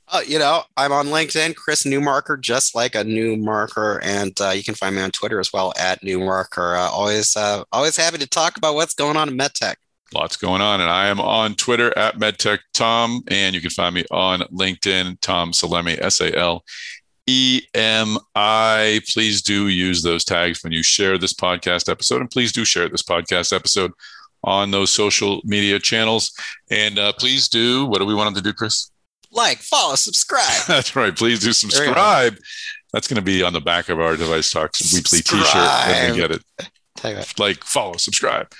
Uh, you know, I'm on LinkedIn, Chris Newmarker, just like a Newmarker, and uh, you can find me on Twitter as well at Newmarker. Uh, always, uh, always happy to talk about what's going on in medtech. Lots going on, and I am on Twitter at MedTech Tom, and you can find me on LinkedIn, Tom Salemi, S A L E M I. Please do use those tags when you share this podcast episode, and please do share this podcast episode on those social media channels. And uh, please do. What do we want them to do, Chris? like, follow, subscribe. That's right. Please do subscribe. That's going to be on the back of our Device Talks weekly T-shirt when we get it. Like, follow, subscribe.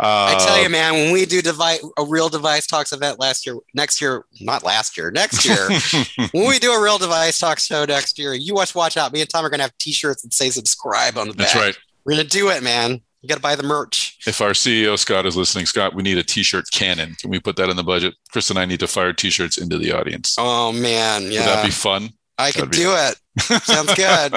Uh, I tell you, man, when we do device a real device talks event last year, next year, not last year, next year, when we do a real device talks show next year, you watch, watch out. Me and Tom are gonna have T-shirts that say subscribe on the back. That's right. We're gonna do it, man. You got to buy the merch. If our CEO Scott is listening, Scott, we need a T-shirt cannon. Can we put that in the budget? Chris and I need to fire T-shirts into the audience. Oh man, yeah, would that be fun? I can do it. Sounds good.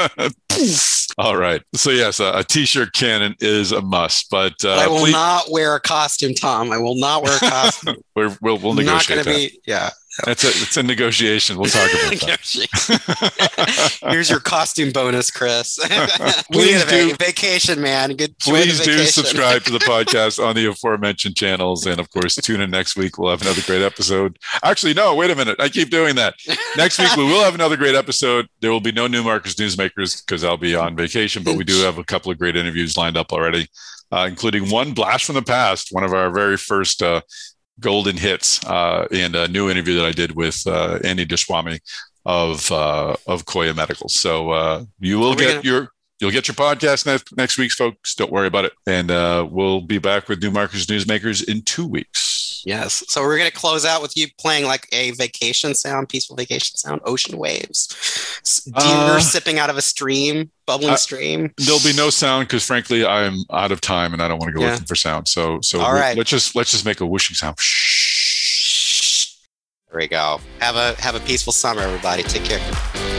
All right. So yes, a a t-shirt cannon is a must, but, uh, I will please... not wear a costume, Tom. I will not wear a costume. we will we'll negotiate. Not going to be. Yeah, That's a it's a negotiation. We'll talk about that. Here's your costume bonus, Chris. Please do vacation, man. Good. Please do subscribe to the podcast on the aforementioned channels, and of course, tune in next week. We'll have another great episode. Actually, no, wait a minute. I keep doing that. Next week we will have another great episode. There will be no Newmarkers newsmakers because I'll be on vacation, but we do have a couple of great interviews lined up already, uh, including one blast from the past, one of our very first. Uh, golden hits uh, and a new interview that I did with uh, Andy Deshwami of uh, of Koya Medical. So uh, you will get gonna- your you'll get your podcast next, next week, folks. Don't worry about it, and uh, we'll be back with Newmarkers Newsmakers in two weeks. Yes. So we're going to close out with you playing like a vacation sound, peaceful vacation sound, ocean waves, deer uh, sipping out of a stream, bubbling uh, stream. There'll be no sound because frankly, I'm out of time and I don't want to go yeah. looking for sound. So, so All right. let's just let's just make a whooshing sound. There we go. Have a have a peaceful summer, everybody. Take care.